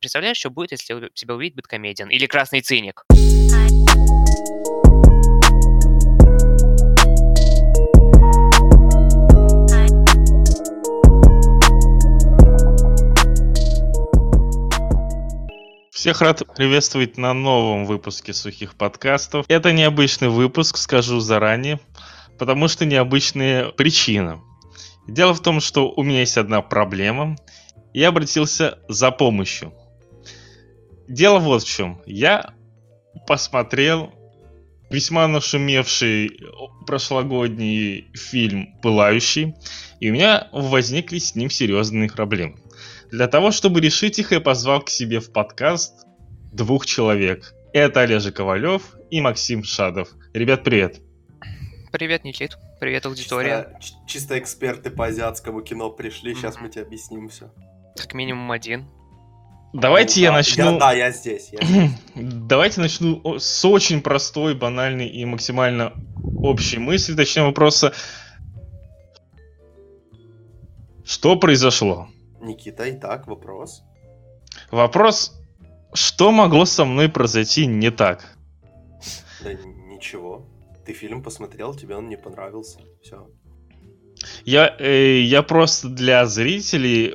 Представляешь, что будет, если тебя увидит Бэткомедиан или Красный Циник? Всех рад приветствовать на новом выпуске сухих подкастов. Это необычный выпуск, скажу заранее, потому что необычная причина. Дело в том, что у меня есть одна проблема. Я обратился за помощью. Дело вот в чем. Я посмотрел весьма нашумевший прошлогодний фильм «Пылающий», и у меня возникли с ним серьезные проблемы. Для того, чтобы решить их, я позвал к себе в подкаст двух человек. Это Олежа Ковалев и Максим Шадов. Ребят, привет. Привет, Никит. Привет, аудитория. Чисто, чисто эксперты по азиатскому кино пришли, сейчас mm-hmm. мы тебе объясним все. Как минимум один. Давайте ну, я да, начну... Я, да, я здесь. Я здесь. Давайте начну с очень простой, банальной и максимально общей мысли, точнее вопроса. Что произошло? Никита, и так вопрос. Вопрос, что могло со мной произойти не так? Да ничего. Ты фильм посмотрел, тебе он не понравился. Все. Я, э, я просто для зрителей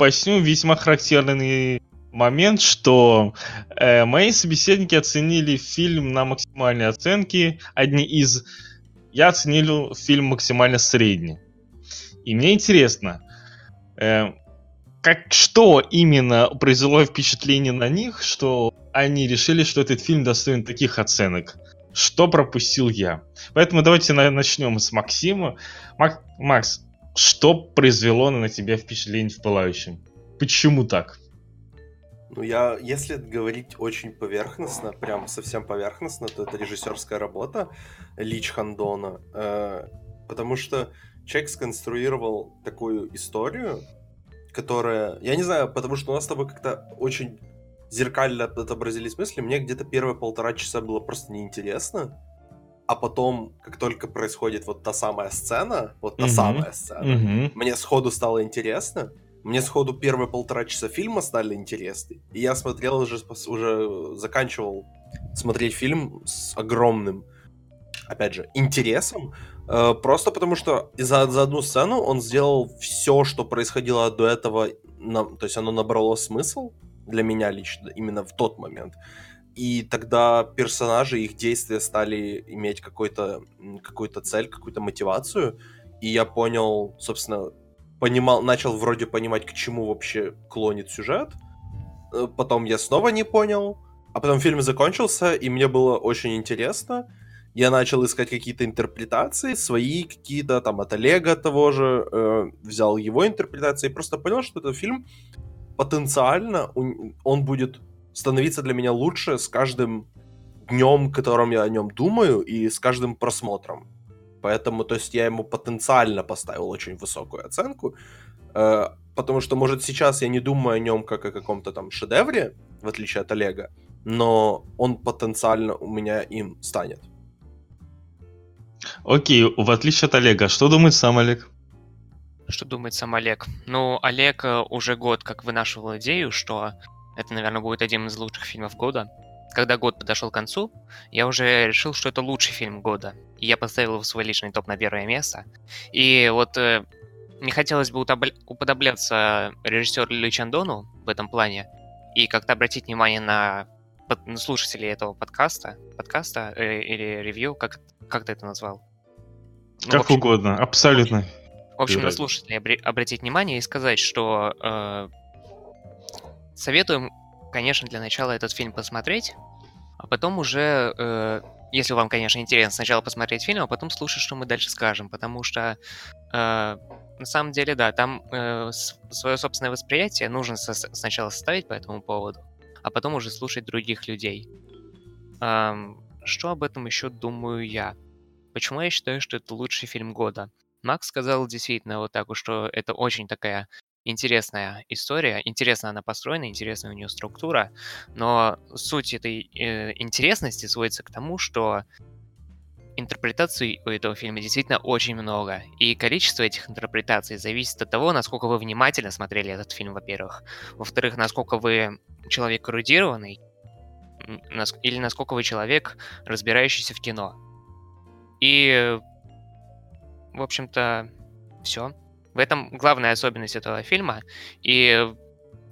поясню весьма характерный момент, что э, мои собеседники оценили фильм на максимальные оценки. Одни из... Я оценил фильм максимально средний. И мне интересно, э, как, что именно произвело впечатление на них, что они решили, что этот фильм достоин таких оценок? Что пропустил я? Поэтому давайте на, начнем с Максима. Мак, Макс, что произвело на тебя впечатление в «Пылающем»? Почему так? Ну, я, если говорить очень поверхностно, прям совсем поверхностно, то это режиссерская работа Лич Хандона. Э, потому что человек сконструировал такую историю, которая... Я не знаю, потому что у нас с тобой как-то очень зеркально отобразились мысли. Мне где-то первые полтора часа было просто неинтересно. А потом, как только происходит вот та самая сцена, вот та mm-hmm. самая сцена, mm-hmm. мне сходу стало интересно. Мне сходу первые полтора часа фильма стали интересны. И я смотрел уже, уже заканчивал смотреть фильм с огромным, опять же, интересом. Э, просто потому что за, за одну сцену он сделал все, что происходило до этого, на, то есть оно набрало смысл для меня лично, именно в тот момент. И тогда персонажи, их действия стали иметь какой-то, какую-то цель, какую-то мотивацию. И я понял, собственно, понимал, начал вроде понимать, к чему вообще клонит сюжет. Э, потом я снова не понял. А потом фильм закончился, и мне было очень интересно я начал искать какие-то интерпретации, свои какие-то, там, от Олега того же, э, взял его интерпретации и просто понял, что этот фильм потенциально, он будет становиться для меня лучше с каждым днем, которым я о нем думаю, и с каждым просмотром. Поэтому, то есть, я ему потенциально поставил очень высокую оценку, э, потому что, может, сейчас я не думаю о нем как о каком-то там шедевре, в отличие от Олега, но он потенциально у меня им станет. Окей, в отличие от Олега, что думает сам Олег? Что думает сам Олег? Ну, Олег э, уже год как вынашивал идею, что это, наверное, будет один из лучших фильмов года. Когда год подошел к концу, я уже решил, что это лучший фильм года. И я поставил его в свой личный топ на первое место. И вот э, не хотелось бы уподобляться режиссеру Ли Чандону в этом плане и как-то обратить внимание на слушателей этого подкаста, подкаста э, или ревью, как, как ты это назвал? Ну, как общем, угодно, абсолютно. В общем, на слушателей обратить внимание и сказать, что э, советуем, конечно, для начала этот фильм посмотреть, а потом уже, э, если вам, конечно, интересно, сначала посмотреть фильм, а потом слушать, что мы дальше скажем, потому что э, на самом деле, да, там э, свое собственное восприятие нужно со- сначала составить по этому поводу, а потом уже слушать других людей. Эм, что об этом еще думаю я? Почему я считаю, что это лучший фильм года? Макс сказал действительно вот так, что это очень такая интересная история, интересно она построена, интересная у нее структура, но суть этой э, интересности сводится к тому, что интерпретаций у этого фильма действительно очень много. И количество этих интерпретаций зависит от того, насколько вы внимательно смотрели этот фильм, во-первых. Во-вторых, насколько вы человек эрудированный, или насколько вы человек, разбирающийся в кино. И, в общем-то, все. В этом главная особенность этого фильма. И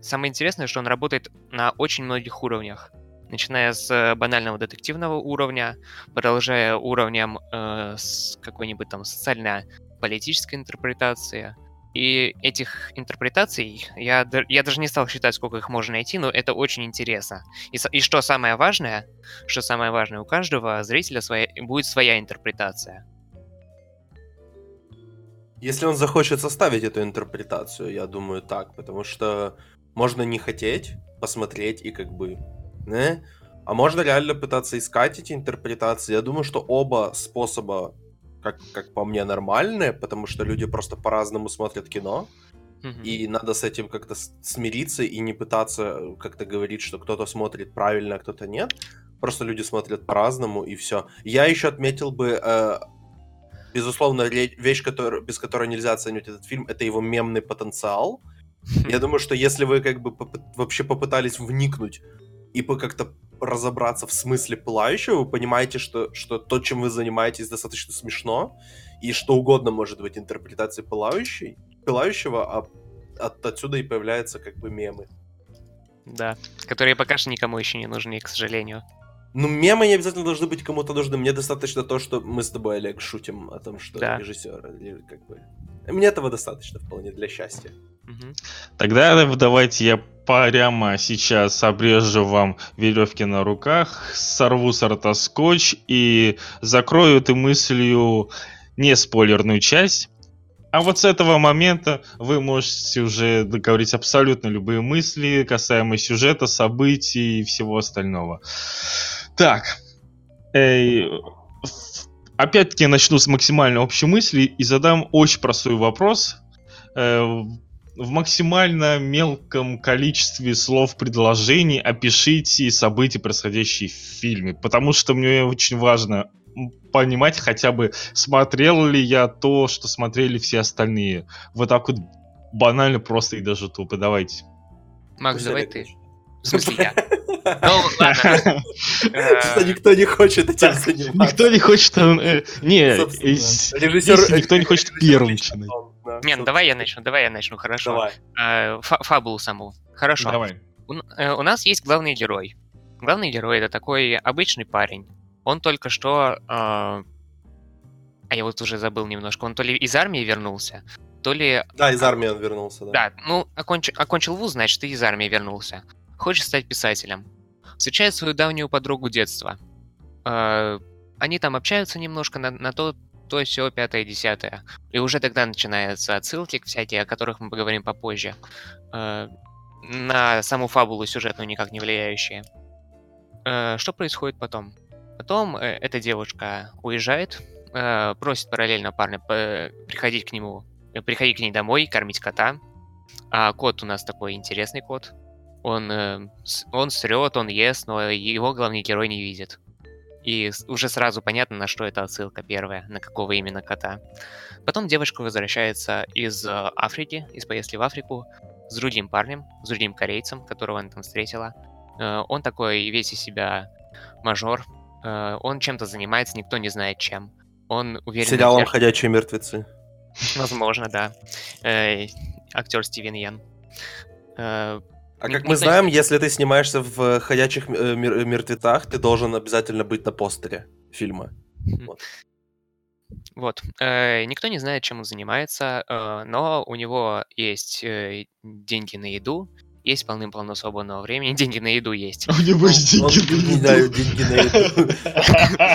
самое интересное, что он работает на очень многих уровнях. Начиная с банального детективного уровня, продолжая уровнем э, с какой-нибудь там социально-политической интерпретации. И этих интерпретаций, я, я даже не стал считать, сколько их можно найти, но это очень интересно. И, и что самое важное, что самое важное, у каждого зрителя своя, будет своя интерпретация. Если он захочет составить эту интерпретацию, я думаю так, потому что можно не хотеть посмотреть и как бы, не? А можно реально пытаться искать эти интерпретации. Я думаю, что оба способа, как, как по мне, нормальные, потому что люди просто по-разному смотрят кино. Mm-hmm. И надо с этим как-то смириться и не пытаться как-то говорить, что кто-то смотрит правильно, а кто-то нет. Просто люди смотрят по-разному, и все. Я еще отметил бы э, безусловно, вещь, который, без которой нельзя оценивать этот фильм, это его мемный потенциал. Я думаю, что если вы как бы поп- вообще попытались вникнуть и как-то разобраться в смысле пылающего, вы понимаете, что, что то, чем вы занимаетесь, достаточно смешно, и что угодно может быть интерпретацией пылающей, пылающего, а от, отсюда и появляются как бы мемы. Да, которые пока что никому еще не нужны, к сожалению. Ну, мемы не обязательно должны быть кому-то нужны. Мне достаточно то, что мы с тобой, Олег, шутим о том, что да. режиссер, как бы. Мне этого достаточно вполне для счастья. Тогда давайте я прямо сейчас обрежу вам веревки на руках, сорву с рта скотч и закрою этой мыслью не спойлерную часть. А вот с этого момента вы можете уже договорить абсолютно любые мысли касаемо сюжета, событий и всего остального. Так. Эй, опять-таки я начну с максимально общей мысли и задам очень простой вопрос. Э, в максимально мелком количестве слов предложений опишите события, происходящие в фильме. Потому что мне очень важно понимать хотя бы, смотрел ли я то, что смотрели все остальные. Вот так вот банально, просто и даже тупо. Давайте. Макс, давай ты. В смысле я? Ну, ладно. Что никто не хочет этим заниматься. Никто не хочет... Э, не, режиссер... Никто не хочет первым начинать. Нет, давай я начну, давай я начну, хорошо. Э, фабулу саму. Хорошо. Давай. Э, у нас есть главный герой. Главный герой это такой обычный парень. Он только что... А я вот уже забыл немножко. Он то ли из армии вернулся, то ли... Да, из армии он вернулся, да. Да, ну, окончил, окончил вуз, значит, и из армии вернулся хочет стать писателем. Встречает свою давнюю подругу детства. Э, они там общаются немножко на, на то, то все пятое, десятое. И уже тогда начинаются отсылки всякие, о которых мы поговорим попозже. Э, на саму фабулу сюжетную никак не влияющие. Э, что происходит потом? Потом эта девушка уезжает, просит параллельно парня приходить к нему, приходить к ней домой, кормить кота. А кот у нас такой интересный кот. Он, э, он срет, он ест, но его главный герой не видит. И уже сразу понятно, на что это отсылка первая, на какого именно кота. Потом девушка возвращается из э, Африки, из поездки в Африку, с другим парнем, с другим корейцем, которого она там встретила. Э, он такой весь из себя мажор. Э, он чем-то занимается, никто не знает чем. Он уверен... Сериалом «Ходячие мертвецы». Возможно, да. Актер Стивен Йен. Э, а как мы знаем, если ты снимаешься в «Ходячих э, мертвецах», ты должен обязательно быть на постере фильма. Вот. Вот. Э, никто не знает, чем он занимается, э, но у него есть э, деньги на еду, есть полным-полно свободного времени, деньги на еду есть. У него есть деньги на еду. деньги на еду.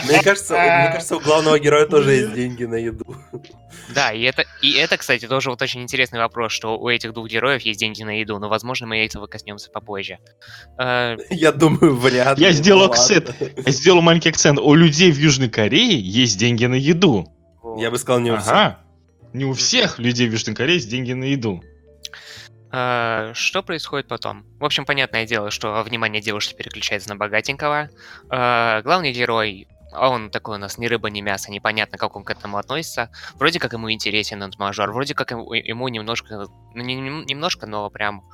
Мне кажется, мне кажется, у главного героя тоже есть деньги на еду. Да, и это, и это, кстати, тоже вот очень интересный вопрос, что у этих двух героев есть деньги на еду, но, возможно, мы этого коснемся попозже. Э, Я думаю, вряд ли. Я сделал акцент, я сделал маленький акцент. У людей в Южной Корее есть деньги на еду. Я бы сказал, не у всех. Не у всех людей в Южной Корее есть деньги на еду. Uh, что происходит потом? В общем, понятное дело, что внимание девушки переключается на богатенького. Uh, главный герой а он такой у нас ни рыба, ни мясо, непонятно, как он к этому относится. Вроде как ему интересен этот мажор, вроде как ему, ему немножко, ну не немножко, но прям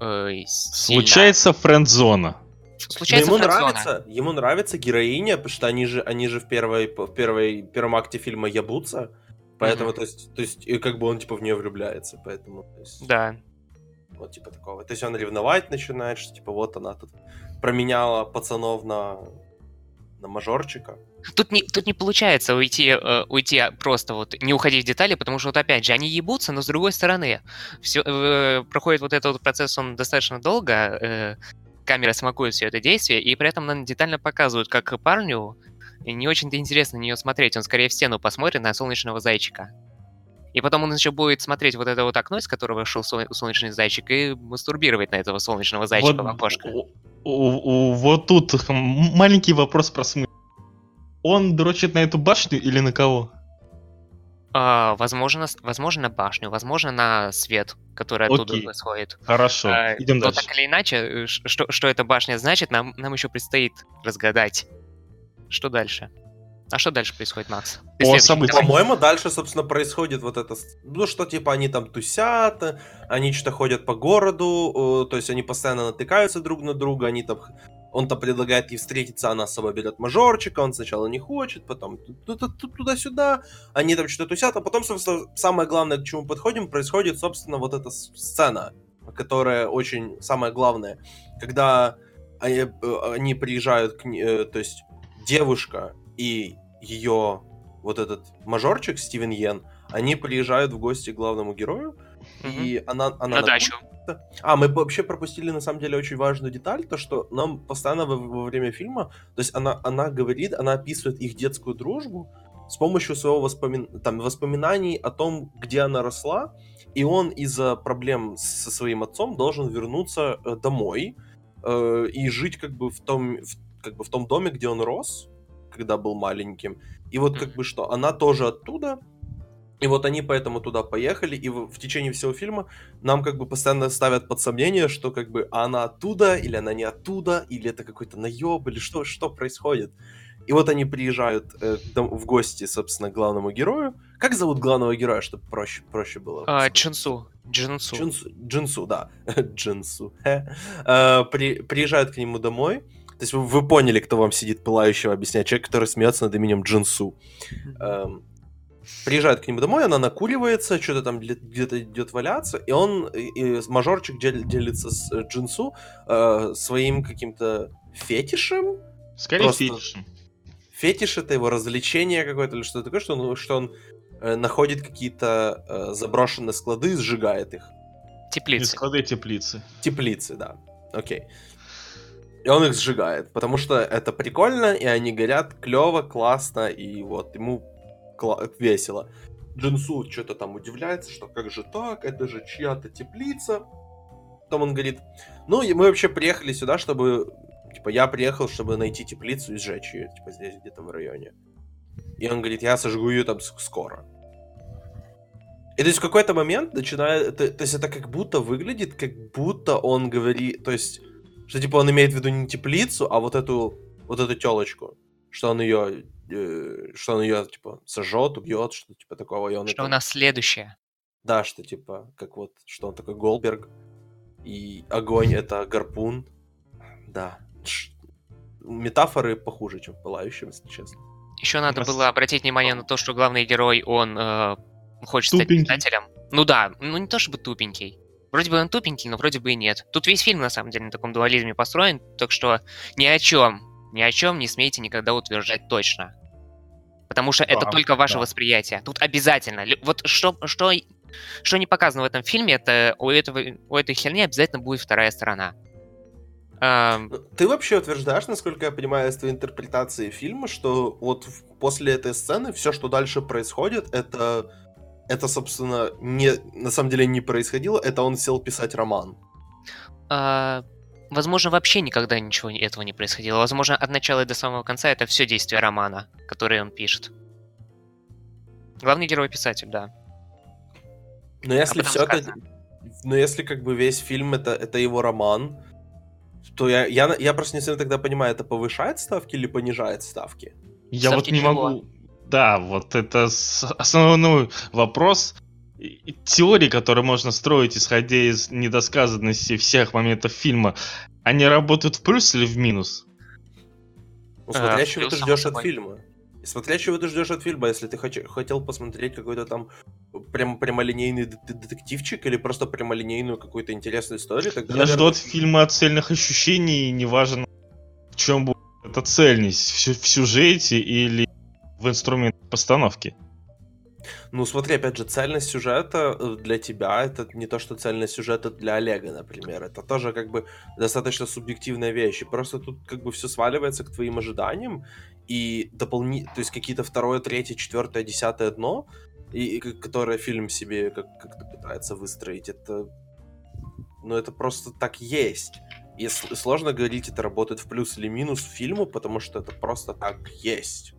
э, Случается френд-зона. Случается ему нравится, ему нравится героиня, потому что они же, они же в первой, в первой, первом акте фильма ебутся, поэтому, mm-hmm. то есть, то есть, и как бы он типа в нее влюбляется, поэтому. Есть, да. Вот типа такого. То есть он ревновать начинает, что типа вот она тут променяла пацанов на на мажорчика. Тут не, тут не получается уйти, э, уйти просто вот, не уходить в детали, потому что вот опять же, они ебутся, но с другой стороны, все, э, проходит вот этот вот процесс, он достаточно долго, э, камера смакует все это действие, и при этом нам детально показывают, как парню не очень-то интересно на нее смотреть, он скорее в стену посмотрит на солнечного зайчика. И потом он еще будет смотреть вот это вот окно, из которого шел солнечный зайчик, и мастурбировать на этого солнечного зайчика вот, в окошко. У, у, вот тут маленький вопрос про смысл. Он дрочит на эту башню или на кого? А, возможно, возможно, на башню, возможно, на свет, который оттуда Окей. исходит. Хорошо, а, идем но дальше. так или иначе, э, что, что эта башня значит, нам, нам еще предстоит разгадать. Что дальше? А что дальше происходит, Макс? По-моему, дальше, собственно, происходит вот это... Ну, что, типа, они там тусят, они что-то ходят по городу, то есть они постоянно натыкаются друг на друга, они там... Он там предлагает ей встретиться, она с собой берет мажорчика, он сначала не хочет, потом туда-сюда, они там что-то тусят, а потом, собственно, самое главное, к чему подходим, происходит, собственно, вот эта сцена, которая очень самое главное, когда они, э, они приезжают к ней, э, то есть девушка и ее вот этот мажорчик Стивен Йен, они приезжают в гости к главному герою, mm-hmm. и она... она на дачу. А, мы вообще пропустили, на самом деле, очень важную деталь, то, что нам постоянно во, во время фильма, то есть она, она говорит, она описывает их детскую дружбу с помощью своего воспомин... там, воспоминаний о том, где она росла, и он из-за проблем со своим отцом должен вернуться э, домой э, и жить как бы в том, в, как бы в том доме, где он рос, когда был маленьким. И вот как бы что, она тоже оттуда, и вот они поэтому туда поехали, и в, в течение всего фильма нам как бы постоянно ставят под сомнение, что как бы она оттуда, или она не оттуда, или это какой-то наеб, или что, что происходит. И вот они приезжают э, в гости, собственно, к главному герою. Как зовут главного героя, чтобы проще, проще было? А. Джинсу. Джинсу, Джинсу да. Джинсу. Э, при, приезжают к нему домой, то есть вы, вы поняли, кто вам сидит пылающего объяснять. Человек, который смеется над именем Джинсу. Эм, приезжает к нему домой, она накуривается, что-то там где-то идет валяться, и он, и, и мажорчик дел, делится с э, Джинсу э, своим каким-то фетишем. Скорее Просто фетишем. Фетиш это его развлечение какое-то или что-то такое, что он, что он э, находит какие-то э, заброшенные склады и сжигает их. Теплицы. Не склады, теплицы. Теплицы, да. Окей. И он их сжигает, потому что это прикольно, и они горят клево, классно, и вот ему кла- весело. Джинсу что-то там удивляется, что как же так, это же чья-то теплица. Потом он говорит, ну, мы вообще приехали сюда, чтобы... Типа, я приехал, чтобы найти теплицу и сжечь ее, типа, здесь где-то в районе. И он говорит, я сожгу ее там скоро. И то есть в какой-то момент начинает... То, то есть это как будто выглядит, как будто он говорит... То есть что типа он имеет в виду не теплицу, а вот эту вот эту телочку. Что он ее э, что он ее типа сожжет, убьет, что типа такого. И он что это... у нас следующее. Да, что типа, как вот, что он такой Голберг. И огонь это гарпун. Да. Метафоры похуже, чем в пылающем, если честно. Еще надо Просто... было обратить внимание на то, что главный герой, он э, хочет тупенький. стать писателем. Ну да, ну не то чтобы тупенький. Вроде бы он тупенький, но вроде бы и нет. Тут весь фильм, на самом деле, на таком дуализме построен, так что ни о чем, ни о чем не смейте никогда утверждать точно. Потому что это только ваше да. восприятие. Тут обязательно. Вот что, что, что не показано в этом фильме, это у, этого, у этой херни обязательно будет вторая сторона. Ну, ты вообще утверждаешь, насколько я понимаю, из твоей интерпретации фильма, что вот после этой сцены все, что дальше происходит, это это, собственно, не, на самом деле не происходило, это он сел писать роман. А, возможно, вообще никогда ничего этого не происходило. Возможно, от начала и до самого конца это все действие романа, который он пишет. Главный герой писатель, да. Но если а все это... Но если как бы весь фильм это, это его роман, то я, я, я просто не совсем тогда понимаю, это повышает ставки или понижает ставки? Я вот не могу... Да, вот это основной вопрос теории, которые можно строить, исходя из недосказанности всех моментов фильма, они работают в плюс или в минус? Ну, смотря а, чего ты ждешь от фильма. Смотря чего ты ждешь от фильма, если ты хоч- хотел посмотреть какой-то там прям прямолинейный детективчик или просто прямолинейную какую-то интересную историю, тогда... Я наверное... жду от фильма цельных ощущений, неважно в чем будет эта цельность, в, в сюжете или в инструмент постановки. Ну, смотри, опять же, цельность сюжета э, для тебя это не то, что цельность сюжета для Олега, например. Это тоже как бы достаточно субъективная вещь. И просто тут как бы все сваливается к твоим ожиданиям, и дополни... то есть какие-то второе, третье, четвертое, десятое дно, и, и которое фильм себе как- как-то пытается выстроить, это... Ну, это просто так есть. И сложно говорить, это работает в плюс или минус фильму, потому что это просто так есть.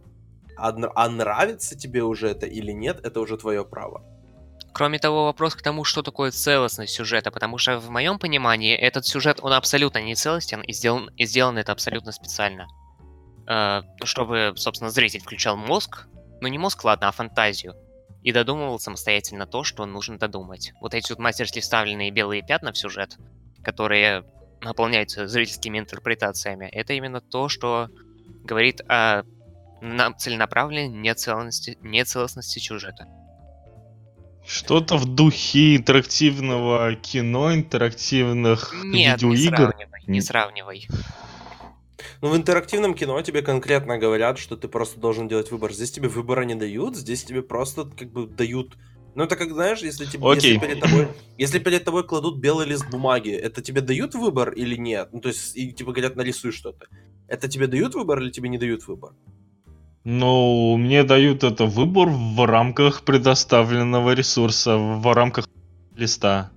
А, а нравится тебе уже это или нет, это уже твое право. Кроме того, вопрос к тому, что такое целостность сюжета, потому что в моем понимании этот сюжет, он абсолютно не целостен, и сделан, и сделан это абсолютно специально. Э, чтобы, собственно, зритель включал мозг, ну не мозг, ладно, а фантазию, и додумывал самостоятельно то, что нужно додумать. Вот эти вот мастерски вставленные белые пятна в сюжет, которые наполняются зрительскими интерпретациями, это именно то, что говорит о на целенаправленной нецелостности, нецелостности сюжета. Что-то в духе интерактивного кино, интерактивных Нет, видеоигр. Не сравнивай, не сравнивай. Ну, в интерактивном кино тебе конкретно говорят, что ты просто должен делать выбор. Здесь тебе выбора не дают, здесь тебе просто как бы дают ну, это как, знаешь, если, тебе, если, перед тобой, если перед тобой кладут белый лист бумаги, это тебе дают выбор или нет? Ну, то есть, и тебе говорят, нарисуй что-то. Это тебе дают выбор или тебе не дают выбор? Ну, мне дают это выбор в рамках предоставленного ресурса, в рамках листа.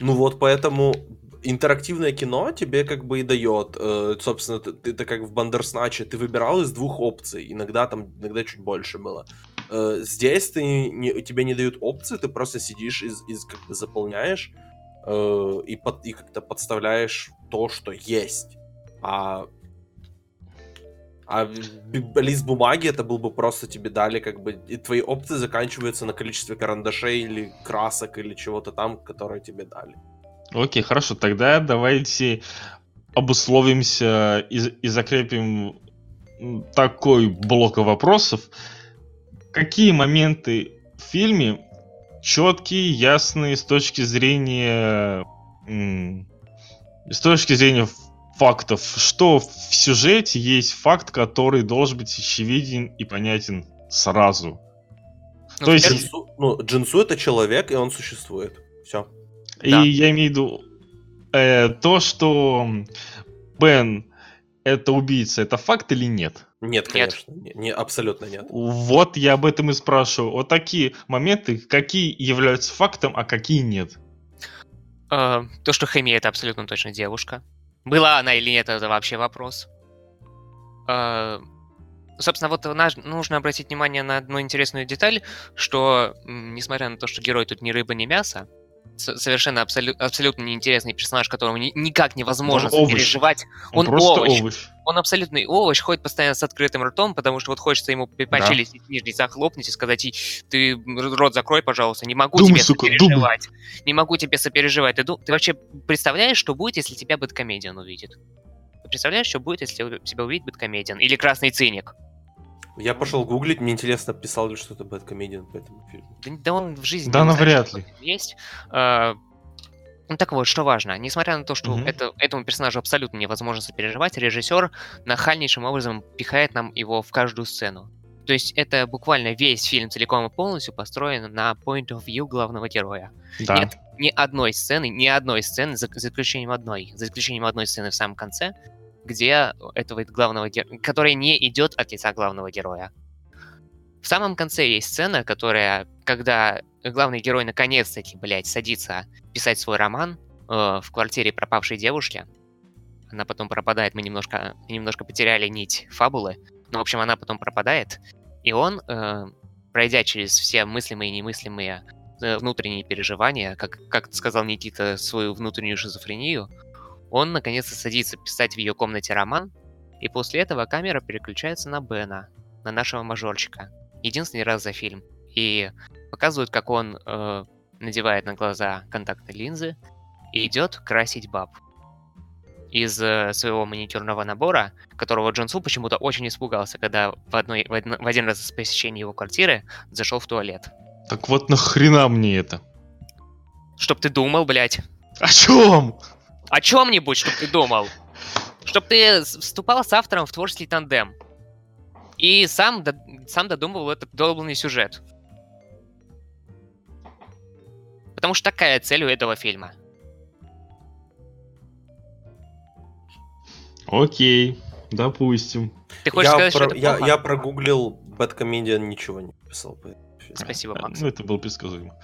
Ну вот поэтому интерактивное кино тебе как бы и дает, э, собственно, ты, ты, как в Бандерсначе, ты выбирал из двух опций, иногда там, иногда чуть больше было. Э, здесь ты не, тебе не дают опции, ты просто сидишь из, из как бы заполняешь э, и, под, и как-то подставляешь то, что есть. А а лист бумаги это был бы просто тебе дали, как бы, и твои опции заканчиваются на количестве карандашей или красок или чего-то там, которые тебе дали. Окей, хорошо, тогда давайте обусловимся и, и закрепим такой блок вопросов. Какие моменты в фильме четкие, ясные с точки зрения с точки зрения фактов, что в сюжете есть факт, который должен быть очевиден и понятен сразу. Ну, То есть... Джинсу, ну, Джинсу это человек, и он существует. Все. И да. я имею в виду э, то, что Бен это убийца, это факт или нет? Нет, конечно. Нет. Не, не, абсолютно нет. Вот я об этом и спрашиваю. Вот такие моменты, какие являются фактом, а какие нет? Uh, то, что Хэми это абсолютно точно девушка. Была она или нет, это вообще вопрос. Uh, собственно, вот нужно обратить внимание на одну интересную деталь, что, несмотря на то, что герой тут ни рыба, ни мясо, совершенно абсолю- абсолютно неинтересный персонаж, которому ни- никак невозможно он переживать. Он, он овощ. овощ. Он абсолютный овощ, ходит постоянно с открытым ртом, потому что вот хочется ему по да. нижней захлопнуть и сказать, ты рот закрой, пожалуйста, не могу думай, тебе сука, сопереживать. Думай. Не могу тебе сопереживать. Ты, ты вообще представляешь, что будет, если тебя Бэткомедиан увидит? Ты представляешь, что будет, если тебя увидит Бэткомедиан? Или Красный Циник? Я пошел гуглить, мне интересно, писал ли что-то Бэткомедиан по этому фильму. Да, да он в жизни... Да, навряд ли. Есть. А, ну так вот, что важно, несмотря на то, что mm-hmm. это, этому персонажу абсолютно невозможно сопереживать, режиссер нахальнейшим образом пихает нам его в каждую сцену. То есть это буквально весь фильм целиком и полностью построен на point of view главного героя. Да. Нет ни одной сцены, ни одной сцены, за, за исключением одной, за исключением одной сцены в самом конце, где этого главного героя, которая не идет от лица главного героя. В самом конце есть сцена, которая, когда главный герой наконец-таки, блядь, садится писать свой роман э, в квартире пропавшей девушки. Она потом пропадает, мы немножко, немножко потеряли нить фабулы. Но, в общем, она потом пропадает. И он, э, пройдя через все мыслимые и немыслимые э, внутренние переживания, как, как сказал Никита, свою внутреннюю шизофрению, он наконец-то садится писать в ее комнате роман, И после этого камера переключается на Бена, на нашего мажорчика. Единственный раз за фильм. И показывают, как он э, надевает на глаза контактные линзы и идет красить баб. Из э, своего маникюрного набора, которого Джон Су почему-то очень испугался, когда в, одной, в, одно, в один раз из посещения его квартиры зашел в туалет. Так вот нахрена мне это? Чтоб ты думал, блядь. О чем? О чем-нибудь, чтоб ты думал. Чтоб ты вступал с автором в творческий тандем. И сам, сам додумывал этот долбанный сюжет. Потому что такая цель у этого фильма. Окей, допустим. Ты хочешь я сказать, про, что это я, плохо? я прогуглил Bad Comedian, ничего не писал. по этому фильму. Спасибо, Макс. Ну, это было предсказуемо.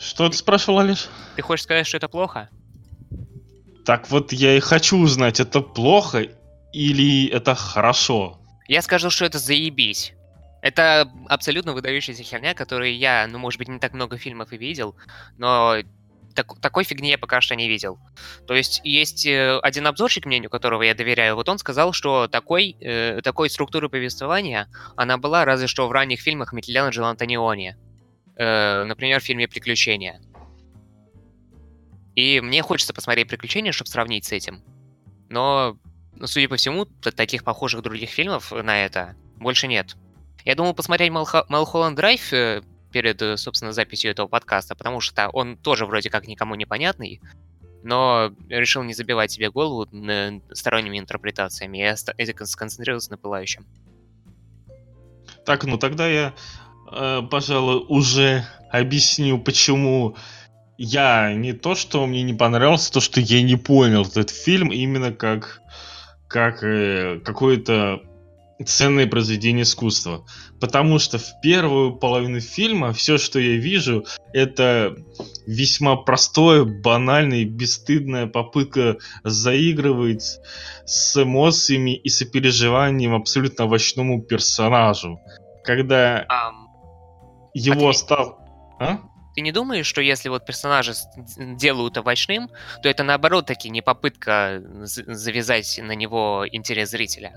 Что ты спрашивал, Алиш? Ты хочешь сказать, что это плохо? Так вот, я и хочу узнать, это плохо или это хорошо? Я скажу, что это заебись. Это абсолютно выдающаяся херня, которую я, ну, может быть, не так много фильмов и видел, но так- такой фигни я пока что не видел. То есть есть э, один обзорщик, мнению которого я доверяю, вот он сказал, что такой, э, такой структуры повествования, она была разве что в ранних фильмах Микеланджело Антониони. Э, например, в фильме «Приключения». И мне хочется посмотреть «Приключения», чтобы сравнить с этим. Но, ну, судя по всему, таких похожих других фильмов на это больше нет. Я думал посмотреть Малхолланд Драйв э, перед, э, собственно, записью этого подкаста, потому что он тоже вроде как никому не понятный, но решил не забивать себе голову сторонними интерпретациями кон- сконцентрироваться на пылающем. Так, ну тогда я, э, пожалуй, уже объясню, почему я не то, что мне не понравился, то, что я не понял этот фильм именно как, как э, какое-то ценное произведение искусства. Потому что в первую половину фильма все, что я вижу, это весьма простое, банальное бесстыдная попытка заигрывать с эмоциями и сопереживанием абсолютно овощному персонажу. Когда Ам, его ты- стал... А? ты не думаешь, что если вот персонажа делают овощным, то это наоборот таки не попытка завязать на него интерес зрителя?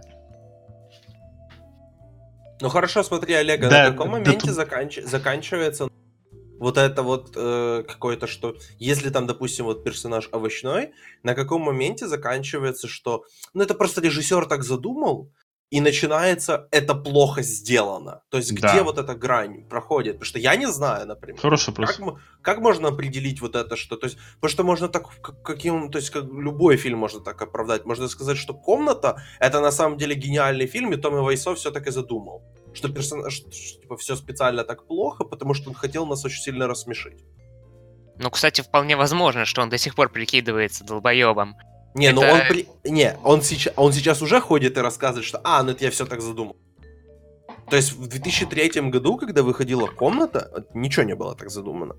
Ну хорошо, смотри, Олега, Да, на каком да моменте тут- заканч- заканчивается вот это вот э, какое-то, что если там, допустим, вот персонаж овощной, на каком моменте заканчивается, что ну это просто режиссер так задумал, и начинается это плохо сделано. То есть Да. где вот эта грань проходит? Потому что я не знаю, например. Хороший вопрос. Как, как можно определить вот это, что... То есть, потому что можно так, как- каким... То есть, как любой фильм можно так оправдать. Можно сказать, что «Комната» — это на самом деле гениальный фильм, и Томми Вайсо все так и задумал. Что персонаж... Что, типа, все специально так плохо, потому что он хотел нас очень сильно рассмешить. Ну, кстати, вполне возможно, что он до сих пор прикидывается долбоебом. Не, ну Это- он... при- Не, он сейчас, он сейчас уже ходит и рассказывает, что «А, ну это я все так задумал». То есть в 2003 году, когда выходила «Комната», ничего не было так задумано.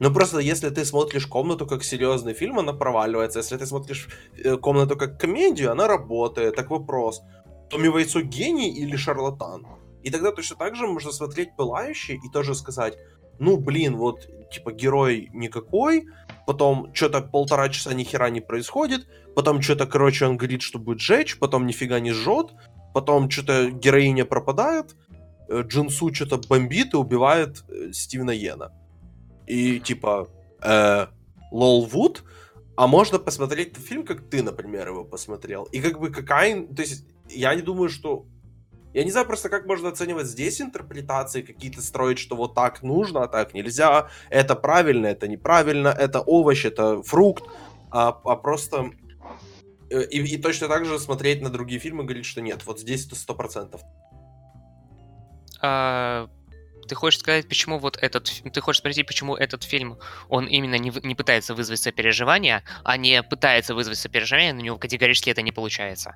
Ну просто если ты смотришь «Комнату» как серьезный фильм, она проваливается. Если ты смотришь э, «Комнату» как комедию, она работает. Так вопрос, Томми Вайцо гений или шарлатан? И тогда точно так же можно смотреть «Пылающий» и тоже сказать, ну блин, вот типа герой никакой, потом что-то полтора часа ни хера не происходит, потом что-то, короче, он говорит, что будет жечь, потом нифига не жжет, потом что-то героиня пропадает, э, Джинсу что-то бомбит и убивает э, Стивена Йена. И типа, э, лол Вуд, а можно посмотреть фильм, как ты, например, его посмотрел. И как бы какая... То есть я не думаю, что... Я не знаю просто, как можно оценивать здесь интерпретации какие-то строить, что вот так нужно, а так нельзя, это правильно, это неправильно, это овощ, это фрукт, а, а просто... э, И, и точно так же смотреть на другие фильмы и говорить, что нет, вот здесь это сто процентов. А, ты хочешь сказать, почему вот этот... Ты хочешь спросить, почему этот фильм, он именно не, не пытается вызвать сопереживание, а не пытается вызвать сопереживание, но у него категорически это не получается.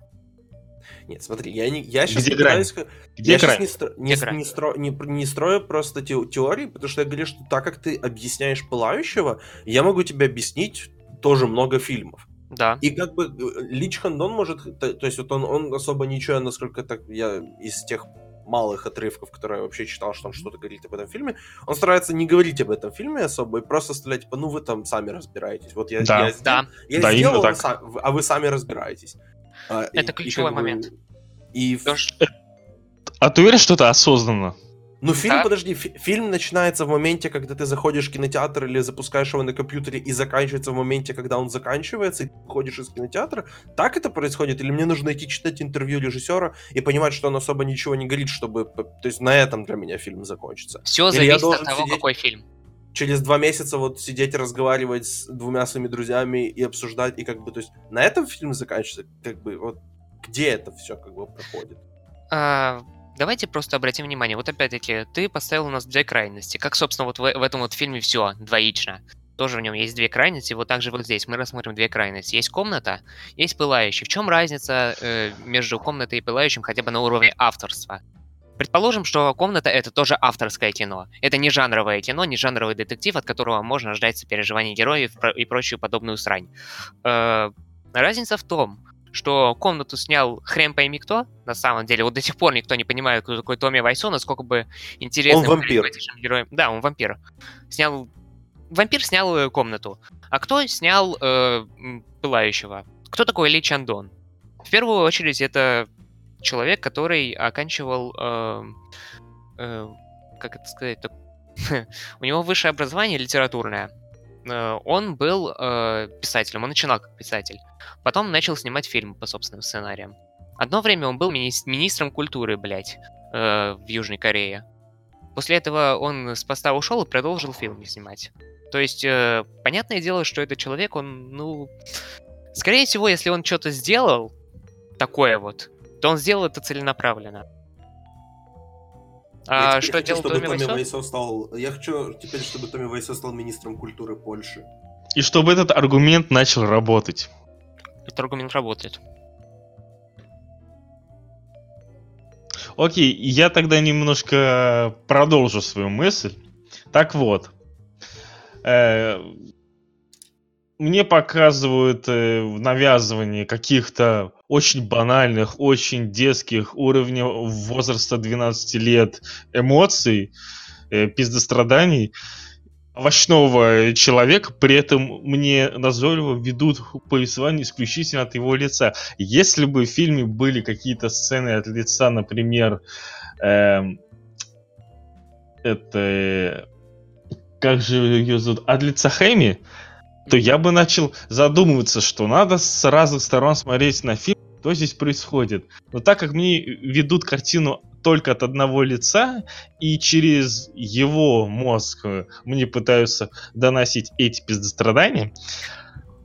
Нет, смотри, я, не, я сейчас Где грань? пытаюсь... Где я сейчас грань? не, стро- Где не, грань? не, стро- не, не строю просто те- теории, потому что я говорю, что так как ты объясняешь пылающего, я могу тебе объяснить тоже много фильмов. Да. И как бы э, Лич Хандон может, то, то есть вот он, он особо ничего, насколько так я из тех малых отрывков, которые я вообще читал, что он что-то говорит об этом фильме, он старается не говорить об этом фильме особо и просто оставлять, типа, ну вы там сами разбираетесь. Вот я, Да. я, Да, я Да, сделал, именно вы а вы сами разбираетесь. А, и- Это и ключевой как бы- момент. И А ты уверен, что это осознанно? Ну, фильм, Да. подожди, фи- фильм начинается в моменте, когда ты заходишь в кинотеатр или запускаешь его на компьютере, и заканчивается в моменте, когда он заканчивается, и ты выходишь из кинотеатра. Так это происходит? Или мне нужно идти читать интервью режиссера и понимать, что он особо ничего не говорит, чтобы... То есть на этом для меня фильм закончится. Все Или я зависит от того, сидеть- какой фильм. Через два месяца вот сидеть разговаривать с двумя своими друзьями и обсуждать, и как бы, то есть на этом фильм заканчивается, как бы, вот где это все как бы проходит? А, давайте просто обратим внимание. Вот опять-таки, ты поставил у нас две крайности. Как, собственно, вот в, в этом вот фильме все двоично. Тоже в нем есть две крайности. Вот также вот здесь мы рассмотрим две крайности. Есть комната, есть пылающий. В чем разница э, между комнатой и пылающим хотя бы на уровне авторства? Предположим, что комната это тоже авторское кино. Это не жанровое кино, не жанровый детектив, от которого можно ждать сопереживаний героев и прочую подобную срань. Э, разница в том, что комнату снял хрен пойми кто, на самом деле. Вот до сих пор никто не понимает, кто такой Томми Вайсо, насколько бы интересным Он вампир. героем. Да, он вампир. Снял... Вампир снял э, комнату. А кто снял э, Пылающего? Кто такой Ли Чандон? В первую очередь это человек, который оканчивал... э, э, как это сказать? У него высшее образование литературное. Э, Он был э, писателем, он начинал как писатель. Потом начал снимать фильмы по собственным сценариям. Одно время он был мини- министром культуры, блядь, э, в Южной Корее. После этого он с поста ушел и продолжил фильмы снимать. То есть, э, понятное дело, что этот человек, он, ну... Скорее всего, если он что-то сделал, такое вот, то он сделал это целенаправленно. А Я что хочу, делал чтобы Томми Томми Вайсо? Вайсо стал... Я хочу теперь, чтобы Томми Вайсо стал министром культуры Польши. И чтобы этот аргумент начал работать. Этот аргумент работает. Окей, я тогда немножко продолжу свою мысль. Так вот, э, мне показывают э, в навязывании каких-то очень банальных, очень детских уровней возраста 12 лет эмоций, э, пиздостраданий овощного человека, при этом мне назойливо ведут повествование исключительно от его лица. Если бы в фильме были какие-то сцены от лица, например, эм, это... э, Как же ее зовут? От лица Хэми, то я бы начал задумываться, что надо с разных сторон смотреть на фильм, что здесь происходит. Но так как мне ведут картину только от одного лица, и через его мозг э, мне пытаются доносить эти пиздострадания,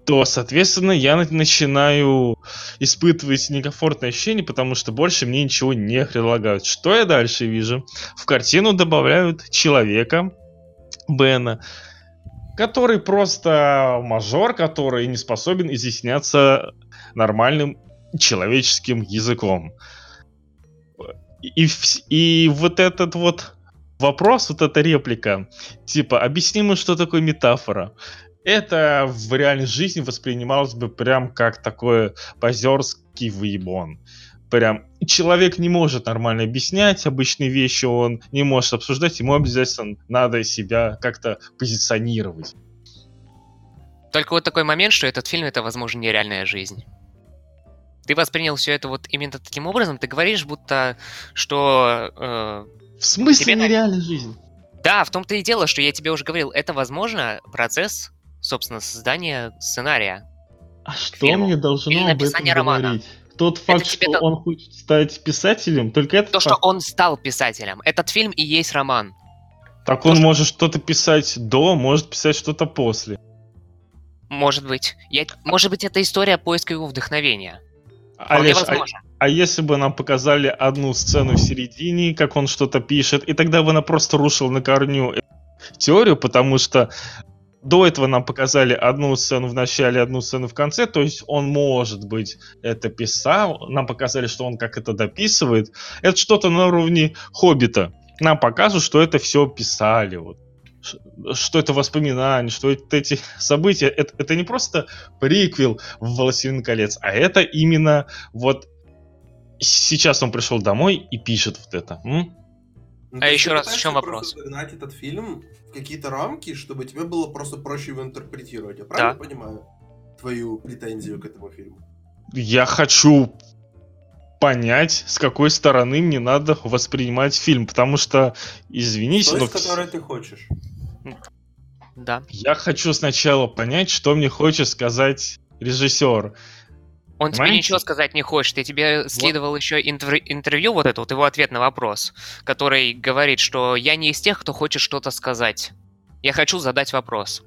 то, соответственно, я на- начинаю испытывать некомфортное ощущение, потому что больше мне ничего не предлагают. Что я дальше вижу? В картину добавляют человека, Бена, который просто мажор, который не способен изъясняться нормальным человеческим языком. И, и вот этот вот вопрос, вот эта реплика, типа, объясни мне, что такое метафора. Это в реальной жизни воспринималось бы прям как такой позерский выебон. Прям человек не может нормально объяснять обычные вещи, он не может обсуждать, ему обязательно надо себя как-то позиционировать. Только вот такой момент, что этот фильм это, возможно, нереальная жизнь. Ты воспринял все это вот именно таким образом, ты говоришь, будто что э, В смысле Тебе на- нереальная жизнь? да, в том-то и дело, что я тебе уже говорил, это возможно процесс, собственно, создания сценария. А что фильму. мне должно Или об этом романа. говорить? Тот факт, тебе что то- он хочет стать писателем, только это То, что факт. он стал писателем. Этот фильм и есть роман. Так то, он что- может что-то писать до, может писать что-то после. Может быть. Я... Может быть, это история поиска его вдохновения. Вполне Олеж, а, а если бы нам показали одну сцену в середине, как он что-то пишет, и тогда бы она просто рушила на корню теорию, потому что до этого нам показали одну сцену в начале, одну сцену в конце, то есть он, может быть, это писал, нам показали, что он как это дописывает. Это что-то на уровне Хоббита. Нам покажут, что это все писали, вот. Что это воспоминания, что это эти события. Это, это не просто приквел в «Властелин колец», а это именно вот сейчас он пришел домой и пишет вот это. М? Ну, А еще раз, в чем просто вопрос? загнать этот фильм в какие-то рамки, чтобы тебе было просто проще его интерпретировать. Я правильно понимаю твою претензию к этому фильму? Я хочу понять, с какой стороны мне надо воспринимать фильм, потому что, извините, То но есть, которое ты хочешь. Да. я хочу сначала понять, что мне хочет сказать режиссер. Он тебе Понимаете? ничего сказать не хочет. Я тебе скидывал еще интерв- интервью, вот это вот его ответ на вопрос, который говорит, что я не из тех, кто хочет что-то сказать. Я хочу задать вопрос.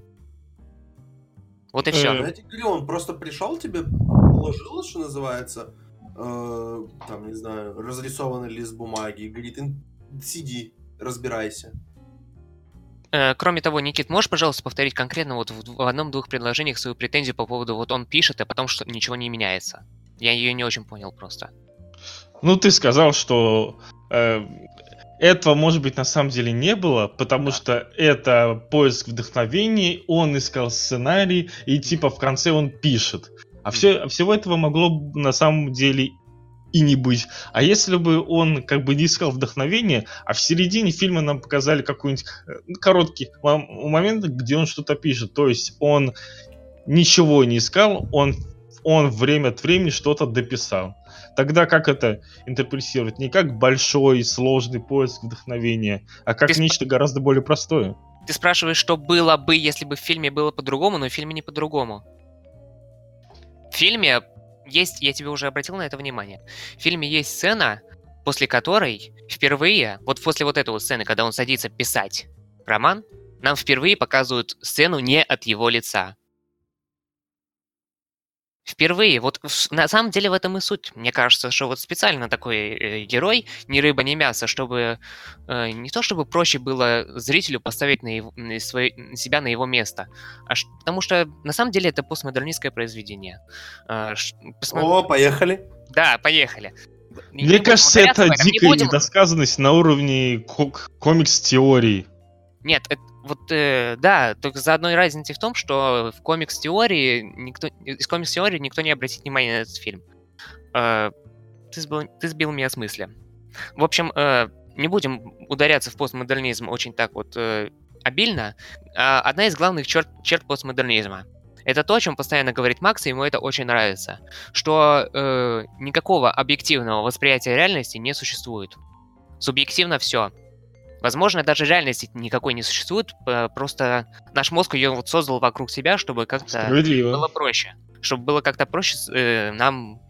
Вот и все. Я тебе говорю, он просто пришел тебе, положил, что называется, э, там, не знаю, разрисованный лист бумаги и говорит, «Ин- сиди, разбирайся. Э, Кроме того, Никит, можешь, пожалуйста, повторить конкретно вот в одном-двух предложениях свою претензию по поводу вот он пишет, а потом что ничего не меняется? Я ее не очень понял просто. Ну, ты сказал, что э, этого, может быть, на самом деле не было, потому Да. что это поиск вдохновений, он искал сценарий, и типа в конце он пишет. А все, всего этого могло на самом деле и не быть. А если бы он как бы не искал вдохновения, а в середине фильма нам показали какой-нибудь э, короткий мом- момент, где он что-то пишет, то есть он ничего не искал, он, он время от времени что-то дописал. Тогда как это интерпретировать? Не как большой, сложный поиск вдохновения, а как Ты нечто гораздо более простое. Ты спрашиваешь, что было бы, если бы в фильме было по-другому, но в фильме не по-другому. В фильме есть, я тебе уже обратил на это внимание, в фильме есть сцена, после которой впервые, вот после вот этой вот сцены, когда он садится писать роман, нам впервые показывают сцену не от его лица. Впервые, вот на самом деле в этом и суть. Мне кажется, что вот специально такой э, герой, ни рыба, ни мясо, чтобы э, не то чтобы проще было зрителю поставить на, его- на свое- себя на его место, а ш- потому что на самом деле это постмодернистское произведение. Э, ш- посмо- О, поехали. Да, поехали. Не- не Мне кажется, это дикая будем- недосказанность на уровне ко- комикс-теории. Нет, это- вот э, да, только за одной разницей в том, что в комикс-теории никто из комикс-теории никто не обратит внимания на этот фильм. Э, ты, сбил, ты сбил меня с мысли. В общем, э, не будем ударяться в постмодернизм очень так вот э, обильно. А одна из главных черт, черт постмодернизма это то, о чем постоянно говорит Макс, и ему это очень нравится, что э, никакого объективного восприятия реальности не существует. Субъективно все. Возможно, даже реальности никакой не существует, просто наш мозг ее вот создал вокруг себя, чтобы как-то было проще. Чтобы было как-то проще э, нам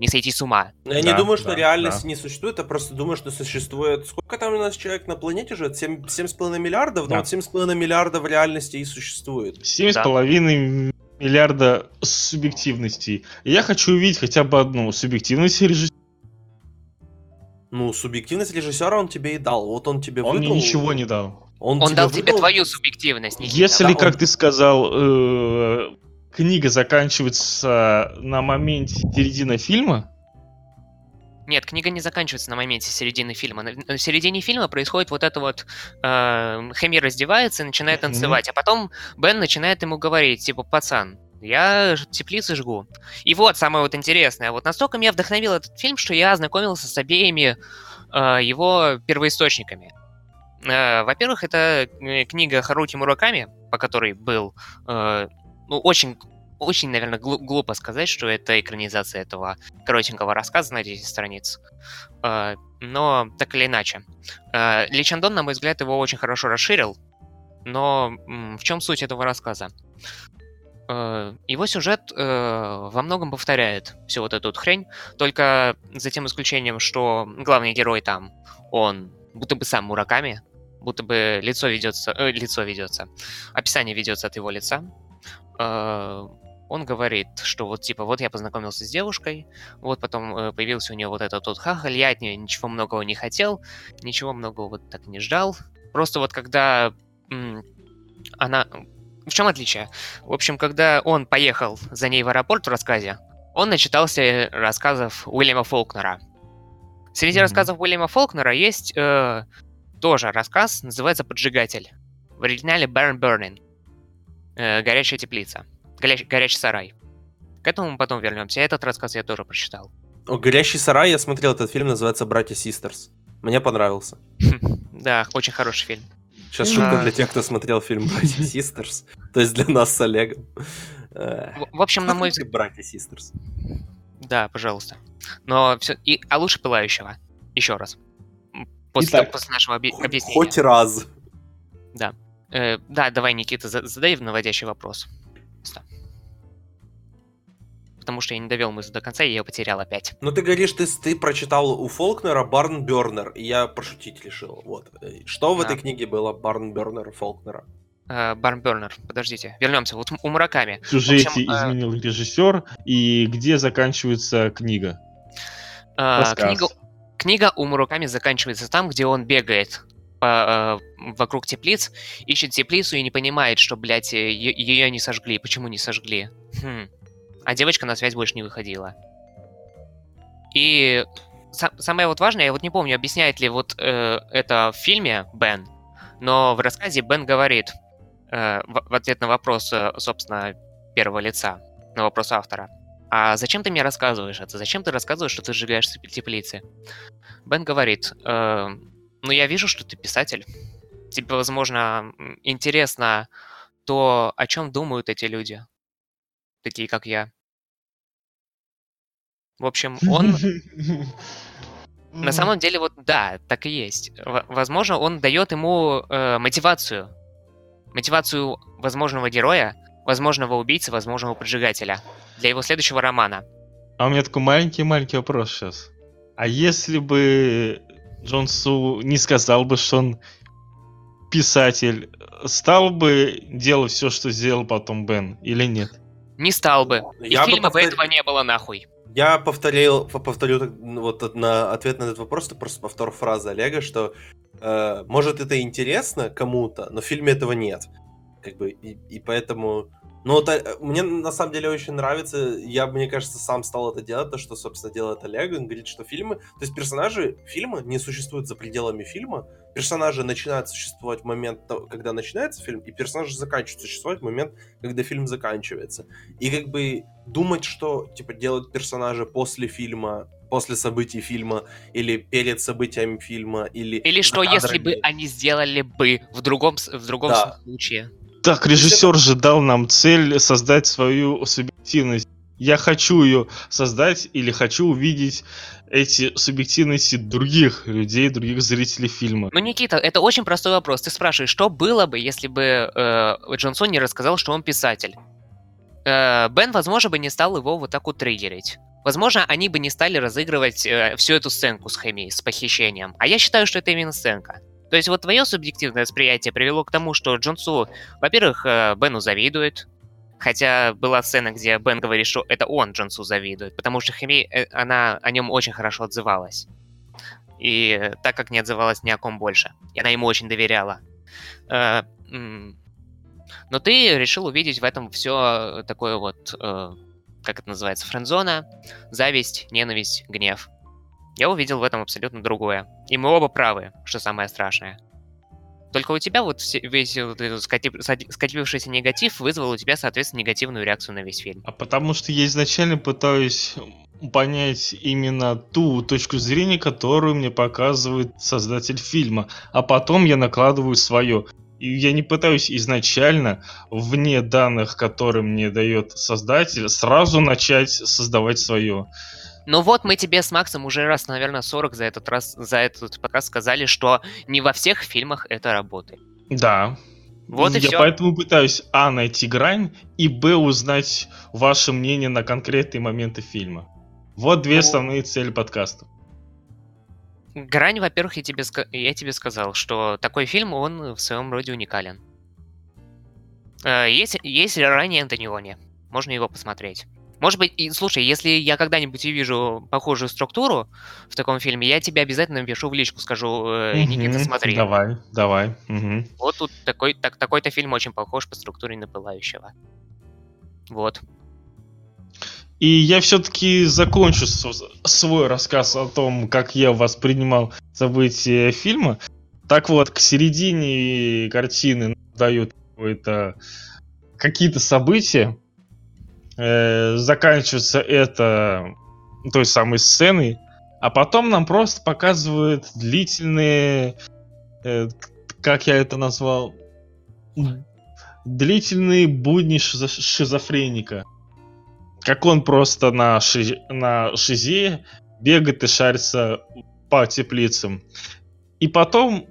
не сойти с ума. Но я Да, не думаю, что да, реальность да. не существует, я просто думаю, что существует... Сколько там у нас человек на планете живет? 7, 7,5 миллиардов? Да. Да. вот 7,5 миллиардов в реальности и существует. Семь с половиной миллиарда субъективностей. И я хочу увидеть хотя бы одну субъективность режиссера. Ну, субъективность режиссера он тебе и дал. Вот он тебе Он мне выдал- ничего не дал. Он, Он дал тебе выдал- твою субъективность. Никита. Если, да, как он- ты сказал, э, книга заканчивается на моменте середины фильма, Нет, книга не заканчивается на моменте середины фильма. На, середине фильма происходит вот это вот... э, Хэми раздевается и начинает танцевать, а потом Бен начинает ему говорить, типа, пацан, я теплицы жгу. И вот самое вот интересное. Вот настолько меня вдохновил этот фильм, что я ознакомился с обеими э, его первоисточниками. Э, во-первых, это э, книга Харуки Мураками, по которой был, э, ну, очень, очень, наверное, глу- глупо сказать, что это экранизация этого коротенького рассказа на 10 страниц. Э, но так или иначе. Ли Чандон, на мой взгляд, его очень хорошо расширил. Но в чем суть этого рассказа? Э, Его сюжет э, во многом повторяет всю вот эту вот хрень, только за тем исключением, что главный герой там, он будто бы сам Мураками, будто бы лицо ведется, э, лицо ведется, описание ведется от его лица. Э, он говорит, что вот типа вот я познакомился с девушкой, вот потом э, появился у нее вот этот вот хахаль, я от нее ничего многого не хотел, ничего многого вот так не ждал. Просто вот когда м, она... В чем отличие? В общем, когда он поехал за ней в аэропорт в рассказе, он начитался рассказов Уильяма Фолкнера. Среди Мгм. рассказов Уильяма Фолкнера есть э, тоже рассказ, называется «Поджигатель». В оригинале Burn Burning. Э, горячая теплица. Горяч- горячий сарай. К этому мы потом вернемся. Этот рассказ я тоже прочитал. О, «Горящий сарай» я смотрел этот фильм, называется «Братья Систерс». Мне понравился. Да, очень хороший фильм. Сейчас Да. шутка для тех, кто смотрел фильм «Братья Систерс». То есть для нас с Олегом. Э, В общем, на мой смотрите «Братья Систерс». Да, пожалуйста. Но все... И... А лучше пылающего. Еще раз. После, Итак, после нашего Хоть- объяснения. Хоть раз. Э, да, давай, Никита, за- задай наводящий вопрос. Стоп. Потому что я не довел мысль до конца, и я ее потерял опять. Ну ты говоришь, ты, ты прочитал у Фолкнера Барн Бернер, и я пошутить решил. Вот. Э, Что в Да. этой книге было Барн Бернер Фолкнера? Барнбернер, подождите. Вернемся. Вот у Мураками. В сюжете В общем, э, изменил режиссер, и где заканчивается книга? Э, книга, книга у Мураками заканчивается там, где он бегает по, э, вокруг теплиц, ищет теплицу и не понимает, что, блядь, ее не сожгли. Почему не сожгли? Хм. А девочка на связь больше не выходила. И са- самое вот важное, я вот не помню, объясняет ли вот э, это в фильме Бен, но в рассказе Бен говорит э, в, в ответ на вопрос, э, собственно, первого лица, на вопрос автора. А зачем ты мне рассказываешь это? Зачем ты рассказываешь, что ты сжигаешь теп- теплицы? Бен говорит, «Э, ну я вижу, что ты писатель. Тебе, возможно, интересно то, о чем думают эти люди, такие как я. В общем, он на самом деле вот да, так и есть. В- возможно, он дает ему э, мотивацию, мотивацию возможного героя, возможного убийцы, возможного поджигателя для его следующего романа. А у меня такой маленький-маленький вопрос сейчас. А если бы Джон Су не сказал бы, что он писатель, стал бы делать все, что сделал потом Бен, или нет? Не стал бы. И Я бы фильма бы повтор- этого не было нахуй. Я повторил, по- повторю вот на ответ на этот вопрос, это просто повтор фразы Олега, что э, может это интересно кому-то, но в фильме этого нет. Как бы, и, и поэтому... Ну, вот, э, мне на самом деле очень нравится, я, мне кажется, сам стал это делать, то, что, собственно, делает Олег, он говорит, что фильмы, то есть персонажи фильма не существуют за пределами фильма, персонажи начинают существовать в момент, когда начинается фильм, и персонажи заканчивают существовать в момент, когда фильм заканчивается. И как бы думать, что типа делать персонажа после фильма, после событий фильма, или перед событиями фильма, или... Или что, если кадрами. бы они сделали бы в другом, в другом Да. случае. Так, режиссер же дал нам цель создать свою субъективность. Я хочу ее создать или хочу увидеть эти субъективности других людей, других зрителей фильма. Ну, Никита, это очень простой вопрос. Ты спрашиваешь, что было бы, если бы э, Джонсон не рассказал, что он писатель? Э, Бен, возможно, бы не стал его вот так вот триггерить. Возможно, они бы не стали разыгрывать э, всю эту сценку с химией, с похищением. А я считаю, что это именно сценка. То есть вот твое субъективное восприятие привело к тому, что Джонсу, во-первых, э, Бену завидует, хотя была сцена, где Бен говорит, что это он Джонсу завидует, потому что Хеми, э, она о нем очень хорошо отзывалась. И так как не отзывалась ни о ком больше. И она ему очень доверяла. Э, Но ты решил увидеть в этом все такое вот, как это называется, френдзона, зависть, ненависть, гнев. Я увидел в этом абсолютно другое. И мы оба правы, что самое страшное. Только у тебя вот весь этот скатив- скатившийся негатив вызвал у тебя, соответственно, негативную реакцию на весь фильм. А потому что я изначально пытаюсь понять именно ту точку зрения, которую мне показывает создатель фильма, а потом я накладываю свое. И я не пытаюсь изначально, вне данных, которые мне дает создатель, сразу начать создавать свое. Ну вот мы тебе с Максом уже раз, наверное, 40 за этот раз, за этот подкаст сказали, что не во всех фильмах это работает. Да. Вот и я всё. поэтому пытаюсь, а, найти грань, и, б, узнать ваше мнение на конкретные моменты фильма. Вот две Ну, основные цели подкаста. Грань, во-первых, я тебе, я тебе сказал, что такой фильм, он в своем роде уникален. Э, Есть, есть ранее Антониони, можно его посмотреть. Может быть, и слушай, если я когда-нибудь увижу похожую структуру в таком фильме, я тебе обязательно напишу в личку, скажу, э, Никита, смотри. Давай, давай. мгм. Вот тут такой, так, такой-то фильм очень похож по структуре на Пылающего. Вот. И я все-таки закончу свой рассказ о том, как я воспринимал события фильма. Так вот, к середине картины дают какое-то какие-то события. Э, заканчивается это той самой сцены, а потом нам просто показывают длительные, э, как я это назвал, длительные будни шизо- шизофреника. Как он просто на, ши- на шизе бегает и шарится по теплицам. И потом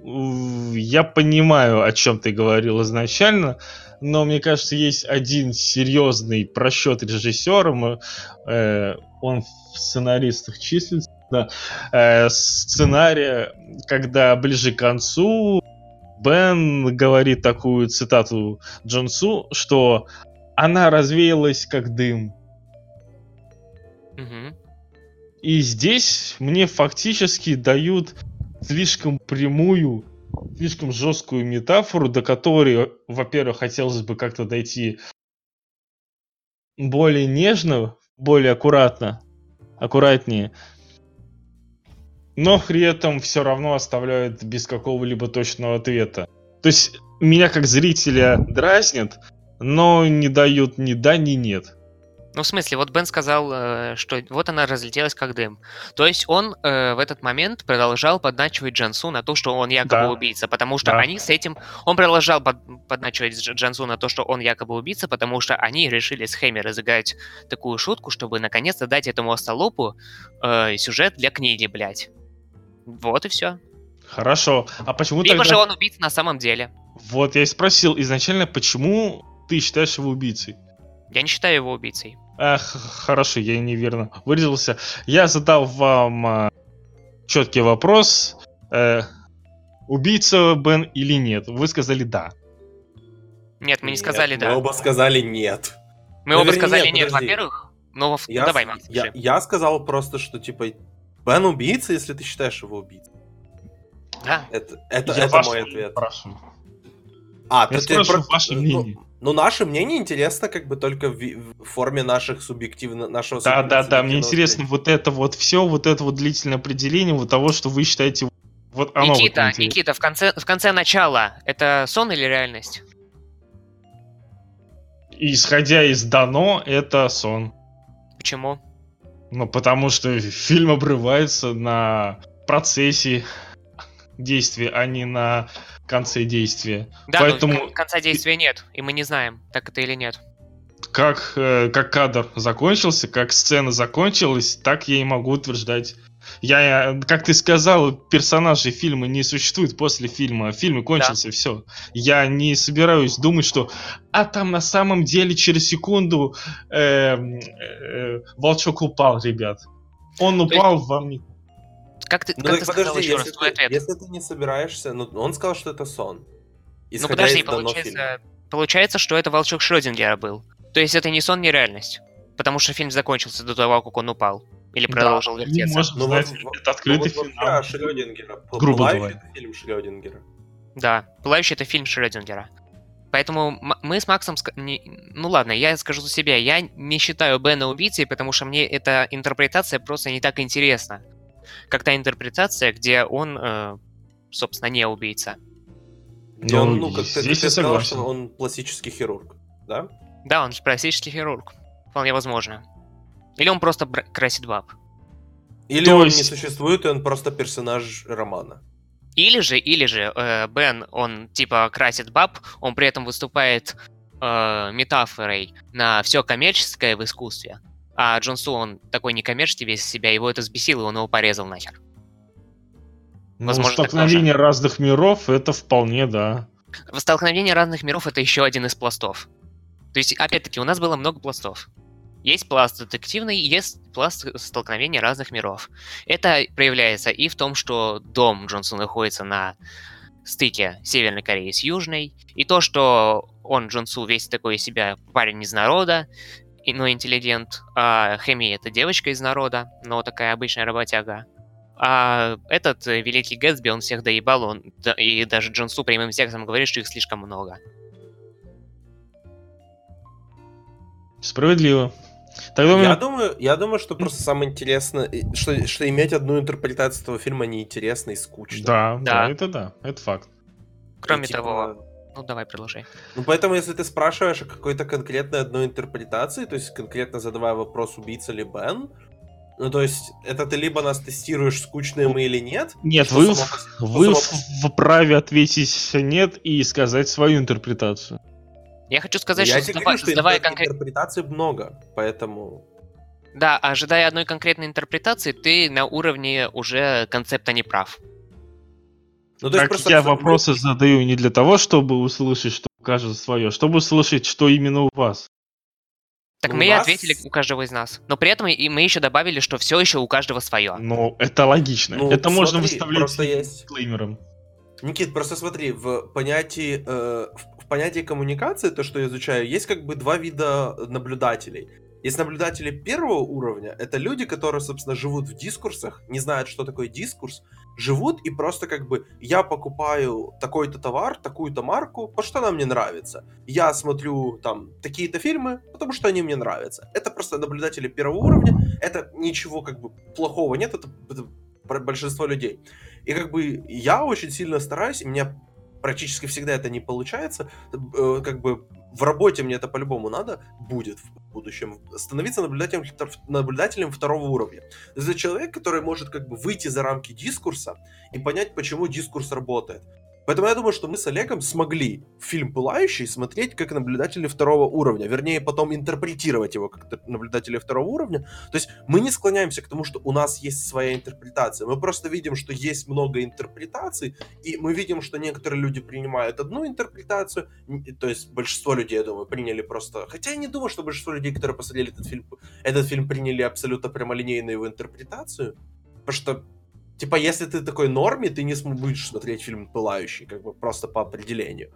э, я понимаю, о чем ты говорил изначально, но мне кажется, есть один серьезный просчет режиссера. Э, он в сценаристах числится. Да. Э, сценария, когда ближе к концу Бен говорит такую цитату Джонсу, что она развеялась как дым. Мгм. И здесь мне фактически дают слишком прямую, слишком жесткую метафору, до которой, во-первых, хотелось бы как-то дойти более нежно, более аккуратно, аккуратнее, но при этом все равно оставляют без какого-либо точного ответа. То есть меня как зрителя дразнят, но не дают ни да, ни нет. Ну, в смысле, вот Бен сказал, э, что вот она разлетелась как дым. То есть он э, в этот момент продолжал подначивать Джансу на то, что он якобы Да. убийца, потому что Да. они с этим... Он продолжал под- подначивать Дж- Джансу на то, что он якобы убийца, потому что они решили с Хэми разыграть такую шутку, чтобы наконец-то дать этому остолопу э, сюжет для книги, блядь. Вот и все. Хорошо. А почему Либо тогда... же он убийца на самом деле. Вот я и спросил изначально, почему ты считаешь его убийцей? Я не считаю его убийцей. А, х- хорошо, я неверно выразился. Я задал вам четкий вопрос. э, убийца Бен или нет? Вы сказали да. Нет, мы не Нет, сказали Мы да. оба сказали нет. Мы Ну, оба сказали нет, нет, во-первых. Но, во- Я, ну, давай, Макс, я, я сказал просто, что типа Бен убийца, если ты считаешь его убийцей. Да. Это, это, Я это мой ответ. спрашиваю. А, Я тебе спрашиваю про- ваше ну, мнение. Ну, наше мнение интересно как бы только в, в форме наших субъективно, нашего Да, да, да, мне интересно вот это вот все, вот это вот длительное определение вот того, что вы считаете, вот оно вот Никита, интересно. Никита, в конце, в конце начала, это сон или реальность? Исходя из дано, это сон. Почему? Ну, потому что фильм обрывается на процессе действия, а не на конце действия. Да, Поэтому- но кон- конца действия нет, и мы не знаем, так это или нет. Как, э, как кадр закончился, как сцена закончилась, так я и могу утверждать. Я, э, как ты сказал, персонажей фильма не существует после фильма. Фильм кончился, все. Я не собираюсь думать, что а там на самом деле через секунду эм, э, волчок упал, ребят. Он есть- упал вам не Как ты, Ну как ты сказал подожди, еще раз твой ты, ответ? если ты не собираешься, ну он сказал, что это сон. Ну подожди, получается, получается, что это волчок Шрёдингера был. То есть это не сон, не реальность. Потому что фильм закончился до того, как он упал. Или Да, продолжил мы вертеться. можем Ну знать, вот- это открытый ну, вот вообще о Шрёдингера. Грубо Пылающий говоря. это фильм Шрёдингера. Да, «Пылающий» — это фильм Шрёдингера. Поэтому мы с Максом... не- Ну ладно, я скажу за себя. Я не считаю Бена убийцей, потому что мне эта интерпретация просто не так интересна. Как та интерпретация, где он, э, собственно, не убийца. Ну, он, ну, как ты, здесь ты я сказал, согласен. что он пластический хирург, да? Да, он же пластический хирург. Вполне возможно. Или он просто красит баб. Или То он есть- не существует, и он просто персонаж романа. Или же, или же э, Бен, он типа красит баб, он при этом выступает э, метафорой на все коммерческое в искусстве. А Джон Су, он такой некоммерческий весь из себя, его это взбесило, и он его порезал нахер. Ну, возможно, столкновение разных миров, это вполне, да. Столкновение разных миров это еще один из пластов. То есть, опять-таки, у нас было много пластов. Есть пласт детективный, есть пласт столкновения разных миров. Это проявляется и в том, что дом Джонса находится на стыке Северной Кореи с Южной, и то, что он, Джонсу, весь такой из себя парень из народа, и- но интеллигент, а Хэми это девочка из народа, но такая обычная работяга. А этот э, великий Гэтсби, он всех доебал, он, да- и даже Джонсу прямым текстом говорит, что их слишком много. Справедливо. Тогда у Я думаю, я думаю, что просто самое интересное, что, что иметь одну интерпретацию этого фильма неинтересно и скучно. Да, да, Да. это да, это факт. Кроме И, типа, того, ну давай продолжай. Ну, поэтому, если ты спрашиваешь о какой-то конкретной одной интерпретации, то есть конкретно задавая вопрос, убийца ли Бен, Ну, то есть, это ты либо нас тестируешь, скучные мы или нет? Нет, вы, само вы само вправе ответить нет и сказать свою интерпретацию. Я хочу сказать, Я что сдава- говорю, что сдавая интер- конкрет- интерпретаций много, поэтому... Да, ожидая одной конкретной интерпретации, ты на уровне уже концепта не прав. Ну, то есть Так просто я абсолютно- вопросы задаю не для того, чтобы услышать, что у каждого свое, чтобы услышать, что именно у вас. Так Ну, мы у и вас- ответили у каждого из нас. Но при этом и мы еще добавили, что все еще у каждого свое. Но это логично. Ну, это можно смотри, выставлять просто есть. дисклеймером. Никит, просто смотри, в понятии, э, в понятии коммуникации, то, что я изучаю, есть как бы два вида наблюдателей. Есть наблюдатели первого уровня, это люди, которые, собственно, живут в дискурсах, не знают, что такое дискурс, живут и просто как бы я покупаю такой-то товар, такую-то марку, потому что она мне нравится. Я смотрю там такие-то фильмы, потому что они мне нравятся. Это просто наблюдатели первого уровня, это ничего как бы плохого нет, это, это большинство людей. И как бы я очень сильно стараюсь, и меня практически всегда это не получается. Э, Как бы в работе мне это по-любому надо, будет будущем, становиться наблюдателем, наблюдателем второго уровня. Это человек, который может как бы выйти за рамки дискурса и понять, почему дискурс работает. Поэтому я думаю, что мы с Олегом смогли фильм «Пылающий» смотреть как наблюдатели второго уровня, вернее, потом интерпретировать его как наблюдатели второго уровня. То есть мы не склоняемся к тому, что у нас есть своя интерпретация. Мы просто видим, что есть много интерпретаций, и мы видим, что некоторые люди принимают одну интерпретацию, то есть большинство людей, я думаю, приняли просто... Хотя я не думаю, что большинство людей, которые посмотрели этот фильм, этот фильм приняли абсолютно прямолинейную его интерпретацию, потому что Типа, если ты такой норме, ты не будешь смотреть фильм «Пылающий», как бы просто по определению.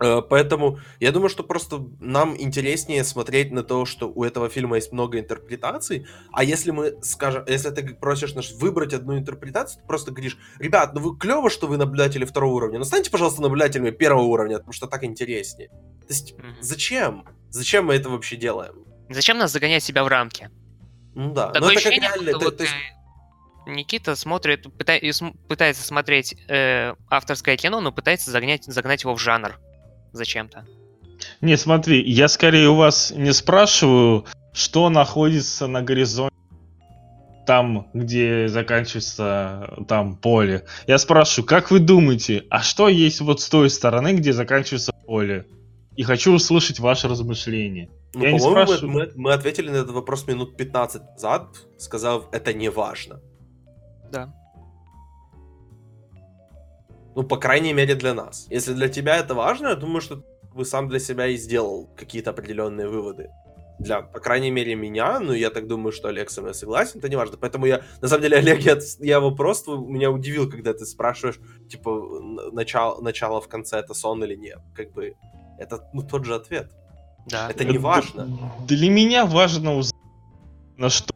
Э, Поэтому я думаю, что просто нам интереснее смотреть на то, что у этого фильма есть много интерпретаций, а если мы скажем, если ты просишь нас выбрать одну интерпретацию, ты просто говоришь, ребят, ну вы клево, что вы наблюдатели второго уровня, но станьте, пожалуйста, наблюдателями первого уровня, потому что так интереснее. То есть, Мгм. зачем? Зачем мы это вообще делаем? Зачем нас загонять себя в рамки? Ну да, но Такое это как реально, будто это- вот, то есть- Никита смотрит, пыта- пытается смотреть э, авторское кино, но пытается загнать, загнать его в жанр зачем-то. Не, смотри, я скорее у вас не спрашиваю, что находится на горизонте там, где заканчивается там поле. Я спрашиваю, как вы думаете, а что есть вот с той стороны, где заканчивается поле? И хочу услышать ваше размышление. Ну, Я не по-моему, мы, спрашиваю. мы- мы ответили на этот вопрос минут 15 назад, сказав, это не важно. Да. Ну, по крайней мере, для нас. Если для тебя это важно, я думаю, что вы сам для себя и сделал какие-то определенные выводы. Для, по крайней мере, меня, ну, я так думаю, что Олег со мной согласен, это не важно. Поэтому я, на самом деле, Олег, я, я вопрос твой- меня удивил, когда ты спрашиваешь, типа, начало, начало в конце это сон или нет. Как бы, это, ну, тот же ответ. Да. Это не важно. Для меня важно узнать, на что.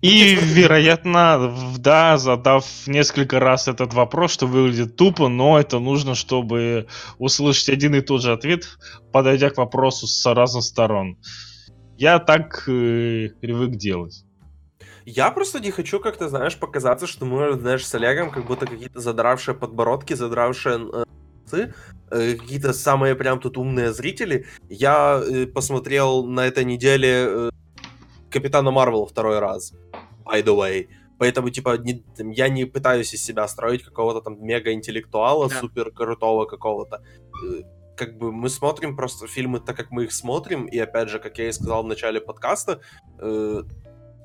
И, вероятно, да, задав несколько раз этот вопрос, что выглядит тупо, но это нужно, чтобы услышать один и тот же ответ, подойдя к вопросу с разных сторон. Я так э, привык делать. Я просто не хочу как-то, знаешь, показаться, что мы, знаешь, с Олегом как будто какие-то задравшие подбородки, задравшие э, носы, э, какие-то самые прям тут умные зрители. Я э, посмотрел на этой неделе э, Капитана Марвела второй раз, by the way. Поэтому, типа, не- я не пытаюсь из себя строить какого-то там мега-интеллектуала, Да. супер крутого какого-то. Э, Как бы мы смотрим просто фильмы так, как мы их смотрим, и опять же, как я и сказал в начале подкаста, э,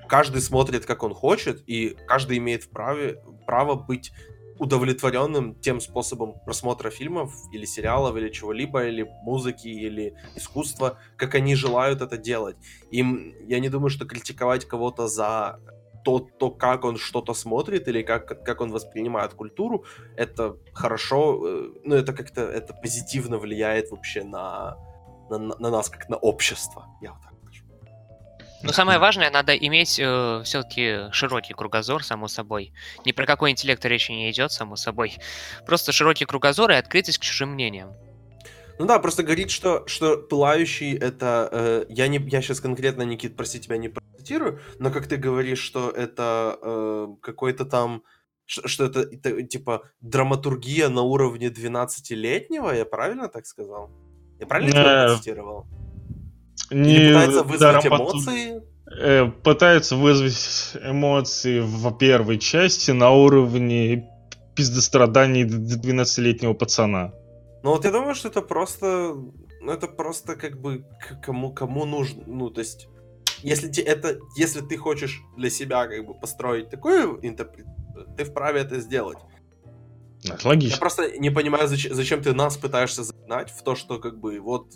каждый смотрит, как он хочет, и каждый имеет вправе, право быть удовлетворенным тем способом просмотра фильмов или сериалов, или чего-либо, или музыки, или искусства, как они желают это делать. Им, я не думаю, что критиковать кого-то за то, то, как он что-то смотрит или как, как он воспринимает культуру, это хорошо, э, ну, это как-то, это позитивно влияет вообще на, на, на нас, как на общество. Я вот так скажу. Но самое важное, надо иметь все-таки широкий кругозор, само собой. Ни про какой интеллект речи не идет, само собой. Просто широкий кругозор и открытость к чужим мнениям. Ну да, просто говорит, что, что пылающий это... э, я, не, я сейчас конкретно, Никит, прости тебя, не процитирую, но как ты говоришь, что это э, какой-то там... Что, что это, это, типа драматургия на уровне 12-летнего, я правильно так сказал? Я правильно Э, процитировал? Или пытается вызвать ту- эмоции? э, пытаются вызвать эмоции в первой части на уровне пиздостраданий 12-летнего пацана. Ну вот я думаю, что это просто, ну это просто как бы кому кому нужно, ну то есть, если те, это, если ты хочешь для себя как бы построить такую интерпретацию, ты вправе это сделать. Это Я логично. просто не понимаю, зачем, зачем ты нас пытаешься загнать в то, что как бы вот.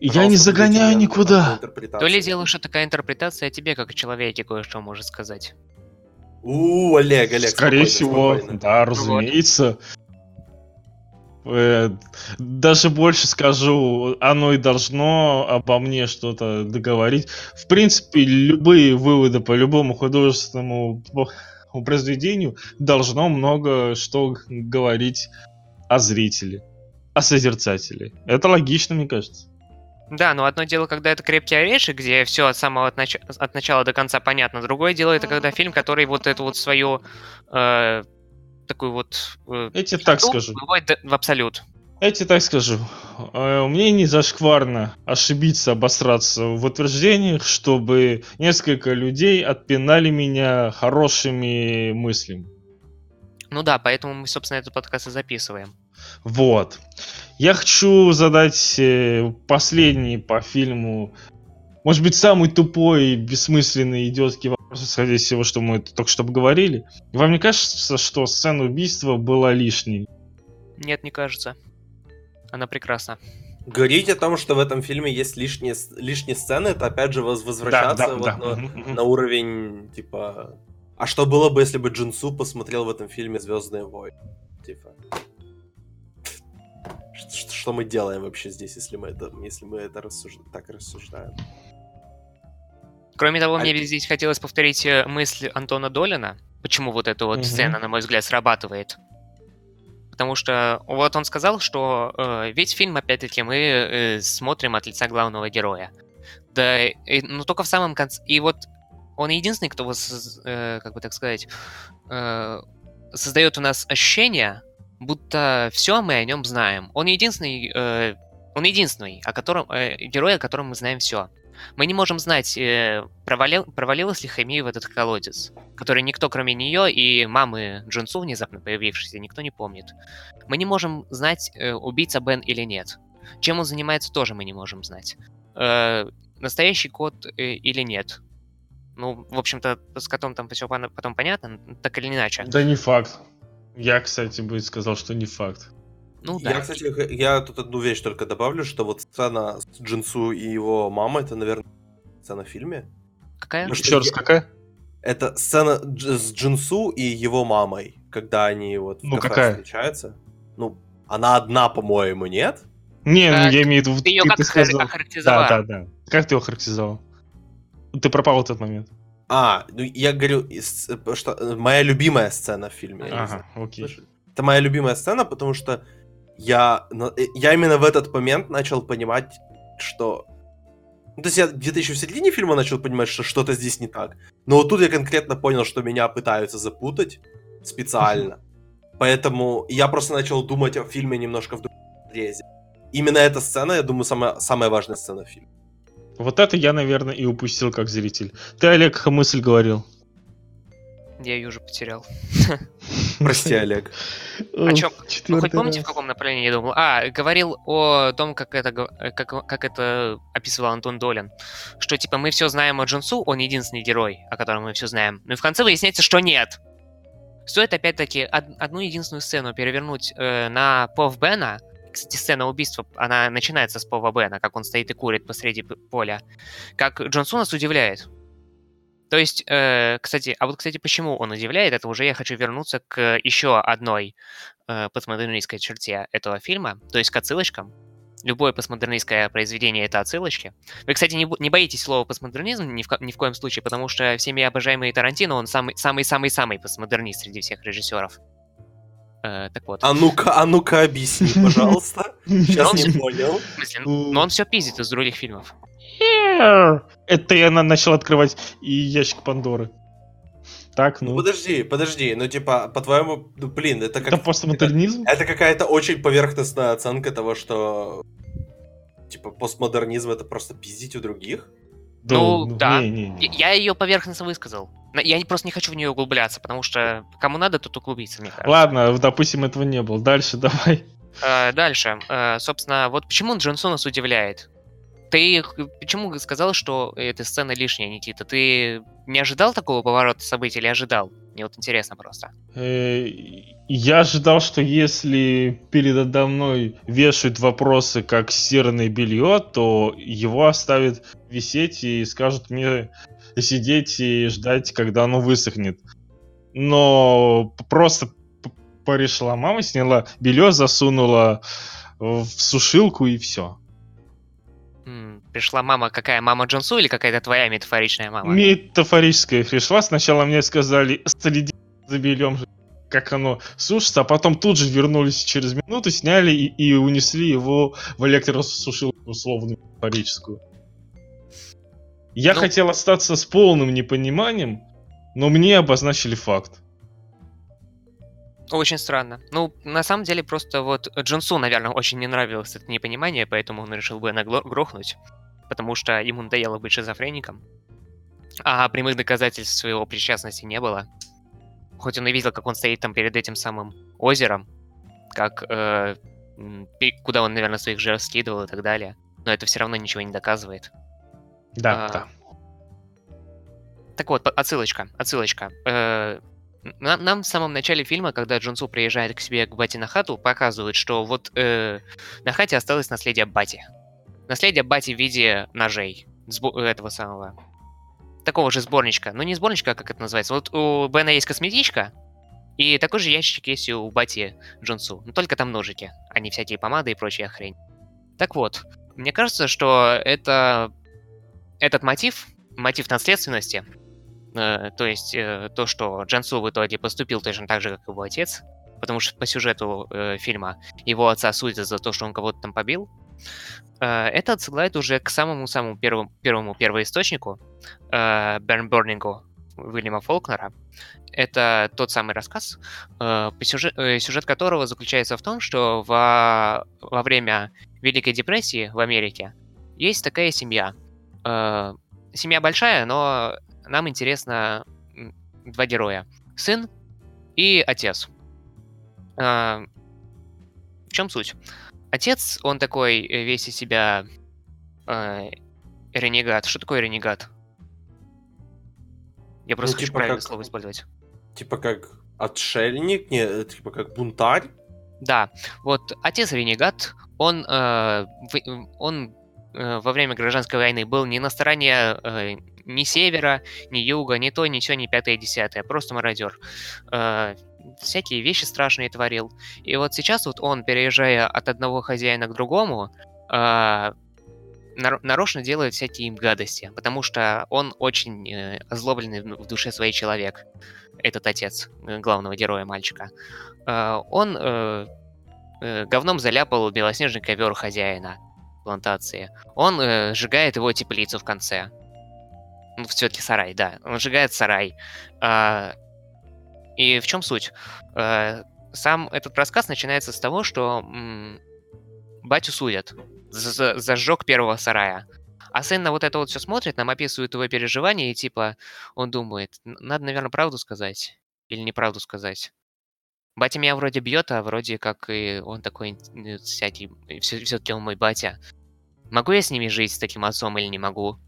Я не загоняю никуда. То ли дело, что такая интерпретация тебе, как человеке, кое-что может сказать. У, Олег, Олег, Скорее спокойно, всего, спокойно. да, разумеется. Э, Даже больше скажу, оно и должно обо мне что-то договорить. В принципе, любые выводы по любому художественному произведению должно много что говорить о зрителе, о созерцателе. Это логично, мне кажется. Да, но одно дело, когда это крепкий орешек, где все от самого от, нач- от начала до конца понятно. Другое дело, это когда фильм, который вот эту вот свою э, такую вот э, тебе так скажу. до- в абсолют. Тебе так скажу. Э, Мне не зашкварно ошибиться, обосраться в утверждениях, чтобы несколько людей отпинали меня хорошими мыслями. Ну да, поэтому мы, собственно, этот подкаст и записываем. Вот. Я хочу задать э, последний по фильму, может быть, самый тупой, бессмысленный, идиотский вопрос, исходя из всего, что мы только что поговорили. Вам не кажется, что сцена убийства была лишней? Нет, не кажется. Она прекрасна. Говорить о том, что в этом фильме есть лишние, лишние сцены, это опять же воз- возвращаться вот на, Мгм, мгм. на уровень, типа... А что было бы, если бы Джинсу посмотрел в этом фильме Звездные войны? Типа... Что мы делаем вообще здесь, если мы это, если мы это рассуж- так рассуждаем? Кроме того, А- мне здесь хотелось повторить э, мысль Антона Долина, почему вот эта вот Мгм. сцена, на мой взгляд, срабатывает. Потому что вот он сказал, что э, весь фильм, опять-таки, мы э, смотрим от лица главного героя. Да, и- ну только в самом конце. И вот он единственный, кто, э, как бы так сказать, э, создает у нас ощущение, будто все мы о нем знаем. Он единственный, э, он единственный, о котором э, герой, о котором мы знаем все. Мы не можем знать, э, провалил, провалилась ли Хэмми в этот колодец, который никто, кроме нее и мамы Джунсу, внезапно появившейся, никто не помнит. Мы не можем знать, э, убийца Бен или нет. Чем он занимается, тоже мы не можем знать. Э, настоящий кот или нет. Ну, в общем-то, с котом там все потом понятно, так или иначе. Да не факт. Я, кстати, бы сказал, что не факт. Ну да. Я, кстати, я тут одну вещь только добавлю, что вот сцена с Джинсу и его мамой, это, наверное, сцена в фильме. Какая? Ну, Еще раз, я- какая? Это сцена с Джинсу и его мамой, когда они вот в Ну, кафе какая? встречаются. Ну, она одна, по-моему, нет? Не, ну А, я имею в виду... Ты ее ты- как ты сказал- охарактеризовала? Да, да, да. Как ты его характеризовал? Ты пропал в этот момент. А, ну я говорю, э, что э, моя любимая сцена в фильме. Ага, окей. Это моя любимая сцена, потому что я, э, я именно в этот момент начал понимать, что... Ну, то есть я где-то еще в середине фильма начал понимать, что что-то здесь не так. Но вот тут я конкретно понял, что меня пытаются запутать специально. Поэтому я просто начал думать о фильме немножко в другом резе. Именно эта сцена, я думаю, самая, самая важная сцена в фильме. Вот это я, наверное, и упустил как зритель. Ты, Олег, мысль говорил. Я ее уже потерял. Прости, Олег. О чем? Ну, Четвертый хоть помните, в каком направлении я думал? А, говорил о том, как это, э, как, как это описывал Антон Долин. Что, типа, мы все знаем о Джунсу, он единственный герой, о котором мы все знаем. Но и в конце выясняется, что нет. Стоит, опять-таки, од- одну единственную сцену перевернуть э, на Пов Бена. Кстати, сцена убийства, она начинается с Пова Бена, как он стоит и курит посреди поля. Как Джонсу нас удивляет. То есть, э, кстати, а вот, кстати, почему он удивляет, это уже я хочу вернуться к еще одной э, постмодернистской черте этого фильма, то есть к отсылочкам. Любое постмодернистское произведение — это отсылочки. Вы, кстати, не, не боитесь слова постмодернизм ни в, ни в коем случае, потому что всеми обожаемый Тарантино, он самый- самый-самый-самый постмодернист среди всех режиссеров. Э, так вот. А ну-ка, а ну-ка объясни, пожалуйста. Сейчас Он- не понял. Смысле, но он все пиздит из других фильмов. Это я на- начал открывать и ящик Пандоры. Так, Ну ну. подожди, подожди, ну типа, по-твоему, ну блин, это Это как... постмодернизм? Это какая-то очень поверхностная оценка того, что... Типа постмодернизм это просто пиздить у других? Ну, да. Не, не, не. Я ее поверхностно высказал. Я просто не хочу в нее углубляться, потому что кому надо, тут углубиться, мне кажется. Ладно, допустим, этого не было. Дальше давай. А, дальше. А, собственно, вот почему Джонсон нас удивляет? Ты почему сказал, что эта сцена лишняя, Никита? Ты не ожидал такого поворота событий или ожидал? Мне вот интересно просто. Э, я ожидал, что если передо мной вешают вопросы как серное белье, то его оставят висеть и скажут мне сидеть и ждать, когда оно высохнет. Но просто пришла мама, сняла белье, засунула в сушилку и все. Пришла мама, какая мама Джонсу или какая-то твоя метафоричная мама? Метафорическая пришла. Сначала мне сказали, следи за бельем, как оно сушится, а потом тут же вернулись через минуту, сняли и, и унесли его в электросушилку условно метафорическую. Я ну... хотел остаться с полным непониманием, но мне обозначили факт. Очень странно. Ну, на самом деле, просто вот Джонсу, наверное, очень не нравилось это непонимание, поэтому он решил бы грохнуть, потому что ему надоело быть шизофреником. А прямых доказательств своего причастности не было. Хоть он и видел, как он стоит там перед этим самым озером, как э, куда он, наверное, своих жертв скидывал и так далее. Но это все равно ничего не доказывает. Да, а, да. Так вот, отсылочка, отсылочка. Э, нам, нам в самом начале фильма, когда Джонсу приезжает к себе к Бати на хату, показывают, что вот э, на хате осталось наследие Бати. Наследие Бати в виде ножей. Сбо- этого самого. Такого же сборничка. Ну, не сборничка, а как это называется. Вот у Бена есть косметичка, и такой же ящичек есть у Бати Джонсу. Но только там ножики, а не всякие помады и прочая хрень. Так вот, мне кажется, что это этот мотив, мотив наследственности, то есть э, то, что Джансу в итоге поступил точно так же, как его отец, потому что по сюжету э, фильма его отца судят за то, что он кого-то там побил, это отсылает уже к самому-самому первому, первому первоисточнику, э, Бернборнингу Уильяма Фолкнера. Это тот самый рассказ, сюжет, сюжет которого заключается в том, что во, во время Великой депрессии в Америке есть такая семья. Семья большая, но нам интересно два героя. Сын и отец. А, в чем суть? Отец, он такой э, весь из себя э, ренегат. Что такое ренегат? Я просто ну, хочу типа правильное как, слово использовать. Типа как отшельник, не, типа как бунтарь? Да, вот отец ренегат, он, э, он во время гражданской войны был не на стороне э, ни севера, ни юга, ни то, ничего, ни пятое, десятое. Просто мародер. Э, всякие вещи страшные творил. И вот сейчас вот он, переезжая от одного хозяина к другому, э, нарочно делает всякие им гадости, потому что он очень э, озлобленный в душе своей человек, этот отец э, главного героя мальчика. Э, он э, э, говном заляпал белоснежный ковер хозяина плантации. Он э, сжигает его теплицу в конце. Ну, все-таки сарай, да. Он сжигает сарай. А, и в чем суть? А, сам этот рассказ начинается с того, что м- батю судят за, за сжег первого сарая. А сын на вот это вот все смотрит, нам описывает его переживания, и типа он думает, надо, наверное, правду сказать или неправду сказать. Батя меня вроде бьет, а вроде как и он такой всякий, все-таки он мой батя. Могу я с ними жить, с таким отцом, или не могу?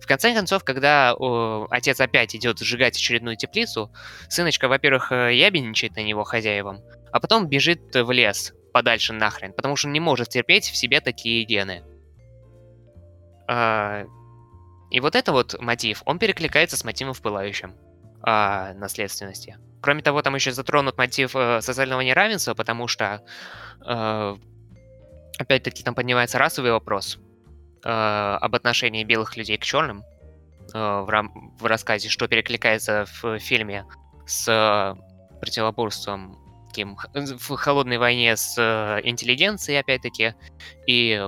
В конце концов, когда о, отец опять идет сжигать очередную теплицу, сыночка, во-первых, э, ябедничает на него хозяевам, а потом бежит в лес подальше нахрен, потому что не может терпеть в себе такие гены. А, и вот это вот мотив, он перекликается с мотивом в пылающем а, наследственности. Кроме того, там еще затронут мотив э, социального неравенства, потому что э, опять-таки там поднимается расовый вопрос э, об отношении белых людей к черным э, в, рам- в рассказе, что перекликается в фильме с противоборством таким, в холодной войне с э, интеллигенцией, опять-таки, и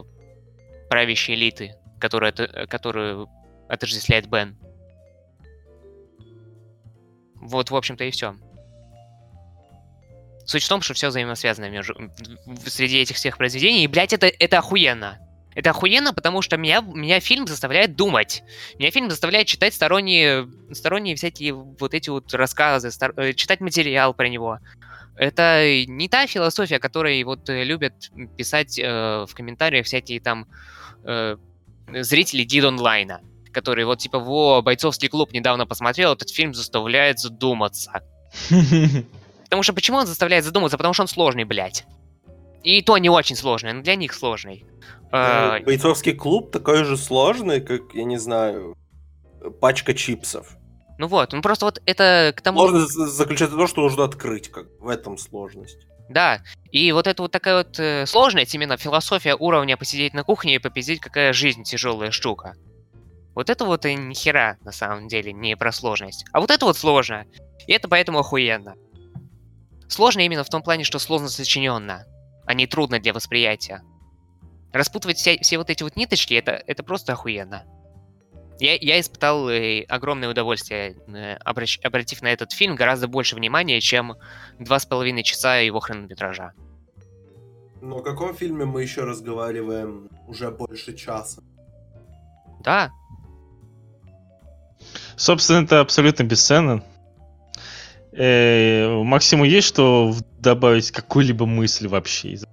правящей элиты, которая, которую отождествляет Бен. Вот, в общем-то, и все. Суть в том, что все взаимосвязано между... среди этих всех произведений, и, блядь, это, это охуенно. Это охуенно, потому что меня, меня фильм заставляет думать. Меня фильм заставляет читать сторонние, сторонние всякие вот эти вот рассказы, стар, э, читать материал про него. Это не та философия, которой вот э, любят писать э, в комментариях всякие там э, зрители Дид онлайна, которые вот типа, во, бойцовский клуб недавно посмотрел, этот фильм заставляет задуматься. Потому что почему он заставляет задуматься? Потому что он сложный, блядь. И то не очень сложный, но для них сложный. Э, бойцовский клуб такой же сложный, как, я не знаю, пачка чипсов. Ну вот, ну просто вот это к тому... Сложность заключается в том, что нужно открыть, как в этом сложность. Да, и вот это вот такая вот э, сложность, именно философия уровня посидеть на кухне и попиздить, какая жизнь тяжелая штука. Вот это вот и ни хера, на самом деле, не про сложность. А вот это вот сложно. И это поэтому охуенно. Сложно именно в том плане, что сложно сочиненно, а не трудно для восприятия. Распутывать все, все вот эти вот ниточки, это, это просто охуенно. Я, я испытал э, огромное удовольствие, э, обращ, обратив на этот фильм гораздо больше внимания, чем два с половиной часа его хронометража. Но о каком фильме мы еще разговариваем уже больше часа? Да. Собственно, это абсолютно бесценно. Э, Максиму есть что добавить какую-либо мысль вообще из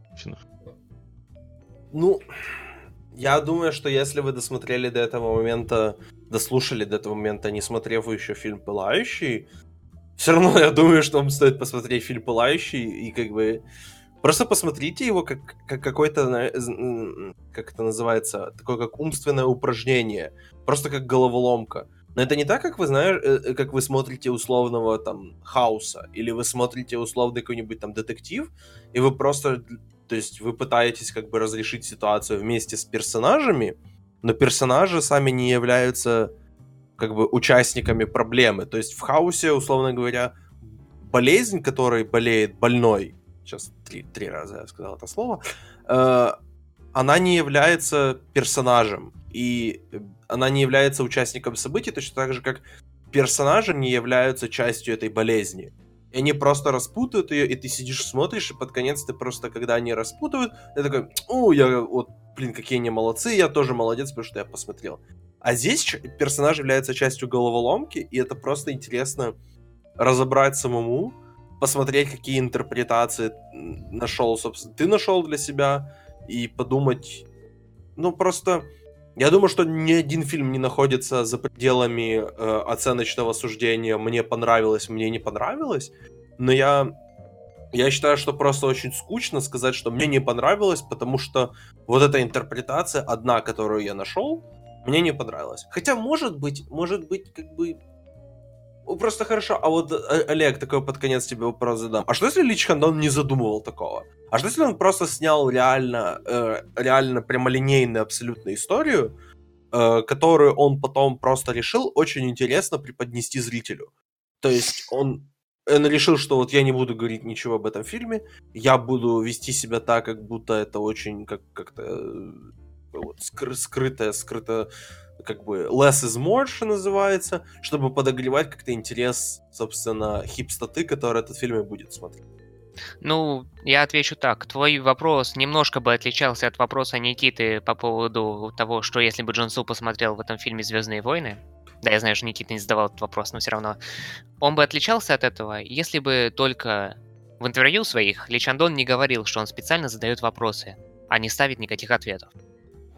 Ну, я думаю, что если вы досмотрели до этого момента, дослушали до этого момента, не смотрев еще фильм «Пылающий», все равно я думаю, что вам стоит посмотреть фильм «Пылающий» и как бы Просто посмотрите его как, как какой-то, как это называется, такое как умственное упражнение. Просто как головоломка. Но это не так, как вы знаете, э, э, как вы смотрите условного там Хауса, или вы смотрите условный какой-нибудь там детектив, и вы просто, то есть вы пытаетесь как бы разрешить ситуацию вместе с персонажами, но персонажи сами не являются как бы участниками проблемы. То есть в Хаусе, условно говоря, болезнь, которой болеет больной, сейчас три, три раза я сказал это слово, э, она не является персонажем, и она не является участником событий, точно так же, как персонажи не являются частью этой болезни. И они просто распутают ее, и ты сидишь, смотришь, и под конец ты просто, когда они распутывают, ты такой, о, я вот, блин, какие они молодцы, я тоже молодец, потому что я посмотрел. А здесь персонаж является частью головоломки, и это просто интересно разобрать самому, посмотреть, какие интерпретации нашел, собственно, ты нашел для себя, и подумать, ну, просто я думаю, что ни один фильм не находится за пределами э, оценочного суждения «мне понравилось», «мне не понравилось», но я, я считаю, что просто очень скучно сказать, что мне не понравилось, потому что вот эта интерпретация, одна, которую я нашел, мне не понравилась. Хотя, может быть, может быть, как бы... Просто хорошо, а вот, э, Олег, такой под конец тебе вопрос задам. А что если Лич Хандон не задумывал такого? А что если он просто снял реально, э, реально прямолинейную абсолютно историю, э, которую он потом просто решил очень интересно преподнести зрителю? То есть он, он решил, что вот я не буду говорить ничего об этом фильме, я буду вести себя так, как будто это очень как, как-то э, вот, скры- скрытое, скрыто как бы less is more, что называется, чтобы подогревать как-то интерес, собственно, хипстоты, который этот фильм и будет смотреть. Ну, я отвечу так. Твой вопрос немножко бы отличался от вопроса Никиты по поводу того, что если бы Джон Су посмотрел в этом фильме «Звездные войны», да, я знаю, что Никита не задавал этот вопрос, но все равно, он бы отличался от этого, если бы только в интервью своих Ли Чандон не говорил, что он специально задает вопросы, а не ставит никаких ответов.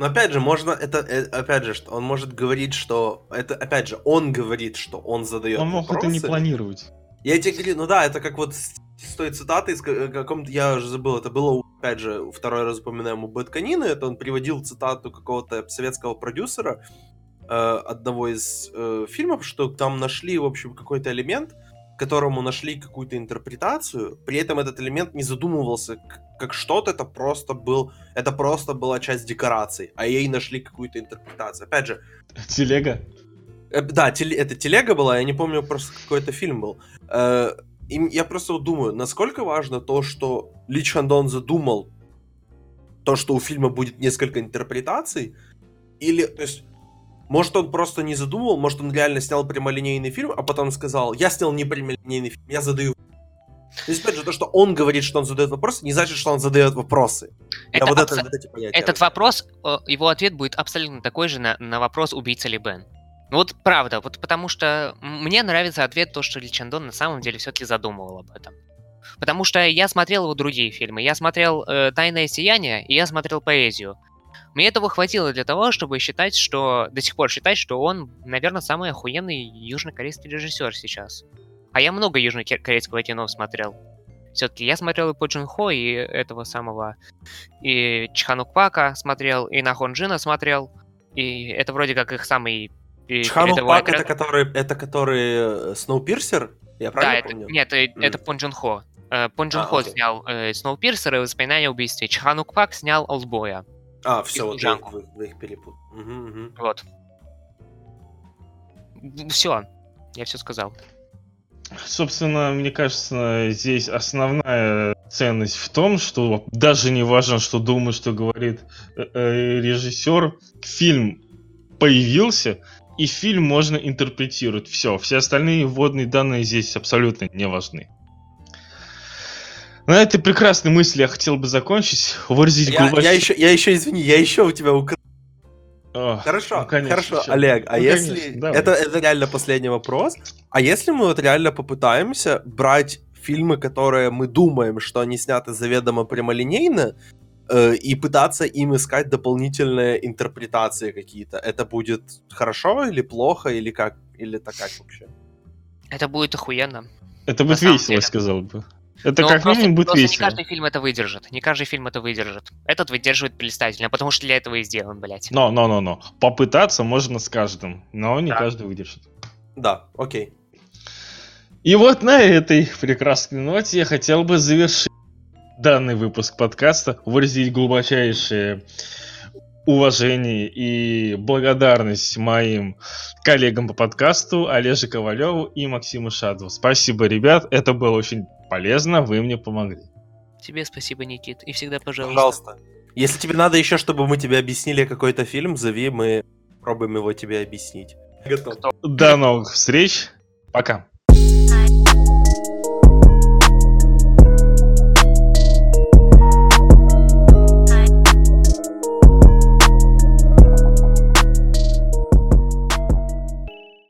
Но опять же, можно это, э, опять же, он может говорить, что это, опять же, он говорит, что он задает. Он мог вопросы. это не планировать. Я тебе говорю, ну да, это как вот с той цитаты, из э, каком-то, я уже забыл, это было, опять же, второй раз упоминаем у Бэтканина, это он приводил цитату какого-то советского продюсера э, одного из э, фильмов, что там нашли, в общем, какой-то элемент, которому нашли какую-то интерпретацию, при этом этот элемент не задумывался как что-то, это просто был, это просто была часть декораций, а ей нашли какую-то интерпретацию. Опять же... Телега? Э, да, теле, это телега была, я не помню просто какой это фильм был. Э, и я просто вот думаю, насколько важно то, что Ли Чандон задумал то, что у фильма будет несколько интерпретаций, или, то есть, может, он просто не задумал, может, он реально снял прямолинейный фильм, а потом сказал, я снял не прямолинейный фильм, я задаю... То есть, опять же, то, что он говорит, что он задает вопросы, не значит, что он задает вопросы. Это вот, это, абсо- вот эти понятия Этот вопрос, э, его ответ будет абсолютно такой же на, на вопрос, убийца ли Бен. Ну вот правда, вот потому что мне нравится ответ то, что Ли Чандон на самом деле все-таки задумывал об этом. Потому что я смотрел его другие фильмы. Я смотрел э, «Тайное сияние» и я смотрел «Поэзию». Мне этого хватило для того, чтобы считать, что... До сих пор считать, что он, наверное, самый охуенный южнокорейский режиссер сейчас. А я много южнокорейского кино смотрел. Все-таки я смотрел и По Джун Хо, и этого самого... И Чханук Пака смотрел, и Нахон Джина смотрел. И это вроде как их самый... Чханук Пак это экран. который, это который э, Сноупирсер? Я Да, правильно это, помню? нет, э, Мгм. это Пон Джун Хо. Э, Пон Джун А, Хо окей. снял э, Сноупирсера и Воспоминания о убийстве. Чханук Пак снял Олдбоя. А, все, вот вы, служанку. вы- вы их перепутали. Мгм, мгм. Вот. Все. Я все сказал. Собственно, мне кажется, здесь основная ценность в том, что даже не важно, что думает, что говорит э, э, режиссер, фильм появился, и фильм можно интерпретировать. Все, все остальные вводные данные здесь абсолютно не важны. На этой прекрасной мысли я хотел бы закончить. Выразить Я, я еще, я еще, извини, я еще у тебя украл. Хорошо, ну, конечно, хорошо, всё. Олег, а Ну, если... конечно, давай. это, это реально последний вопрос. А если мы вот реально попытаемся брать фильмы, которые мы думаем, что они сняты заведомо прямолинейно, э, и пытаться им искать дополнительные интерпретации какие-то, это будет хорошо или плохо, или как? Или так как вообще? Это будет охуенно. Это будет весело, деле. сказал бы. Это Но как просто- минимум будет просто весело. не каждый фильм это выдержит. Не каждый фильм это выдержит. Этот выдерживает блистательно, потому что для этого и сделан, блядь. Но, но, но, но. Попытаться можно с каждым, но не Да. каждый выдержит. Да, окей. И вот на этой прекрасной ноте я хотел бы завершить данный выпуск подкаста, выразить глубочайшее уважение и благодарность моим коллегам по подкасту Олеже Ковалеву и Максиму Шадову. Спасибо, ребят, это было очень полезно, вы мне помогли. Тебе спасибо, Никит. И всегда пожалуйста. Пожалуйста. Если тебе надо еще, чтобы мы тебе объяснили какой-то фильм, зови, мы пробуем его тебе объяснить. Готов. До новых встреч, пока.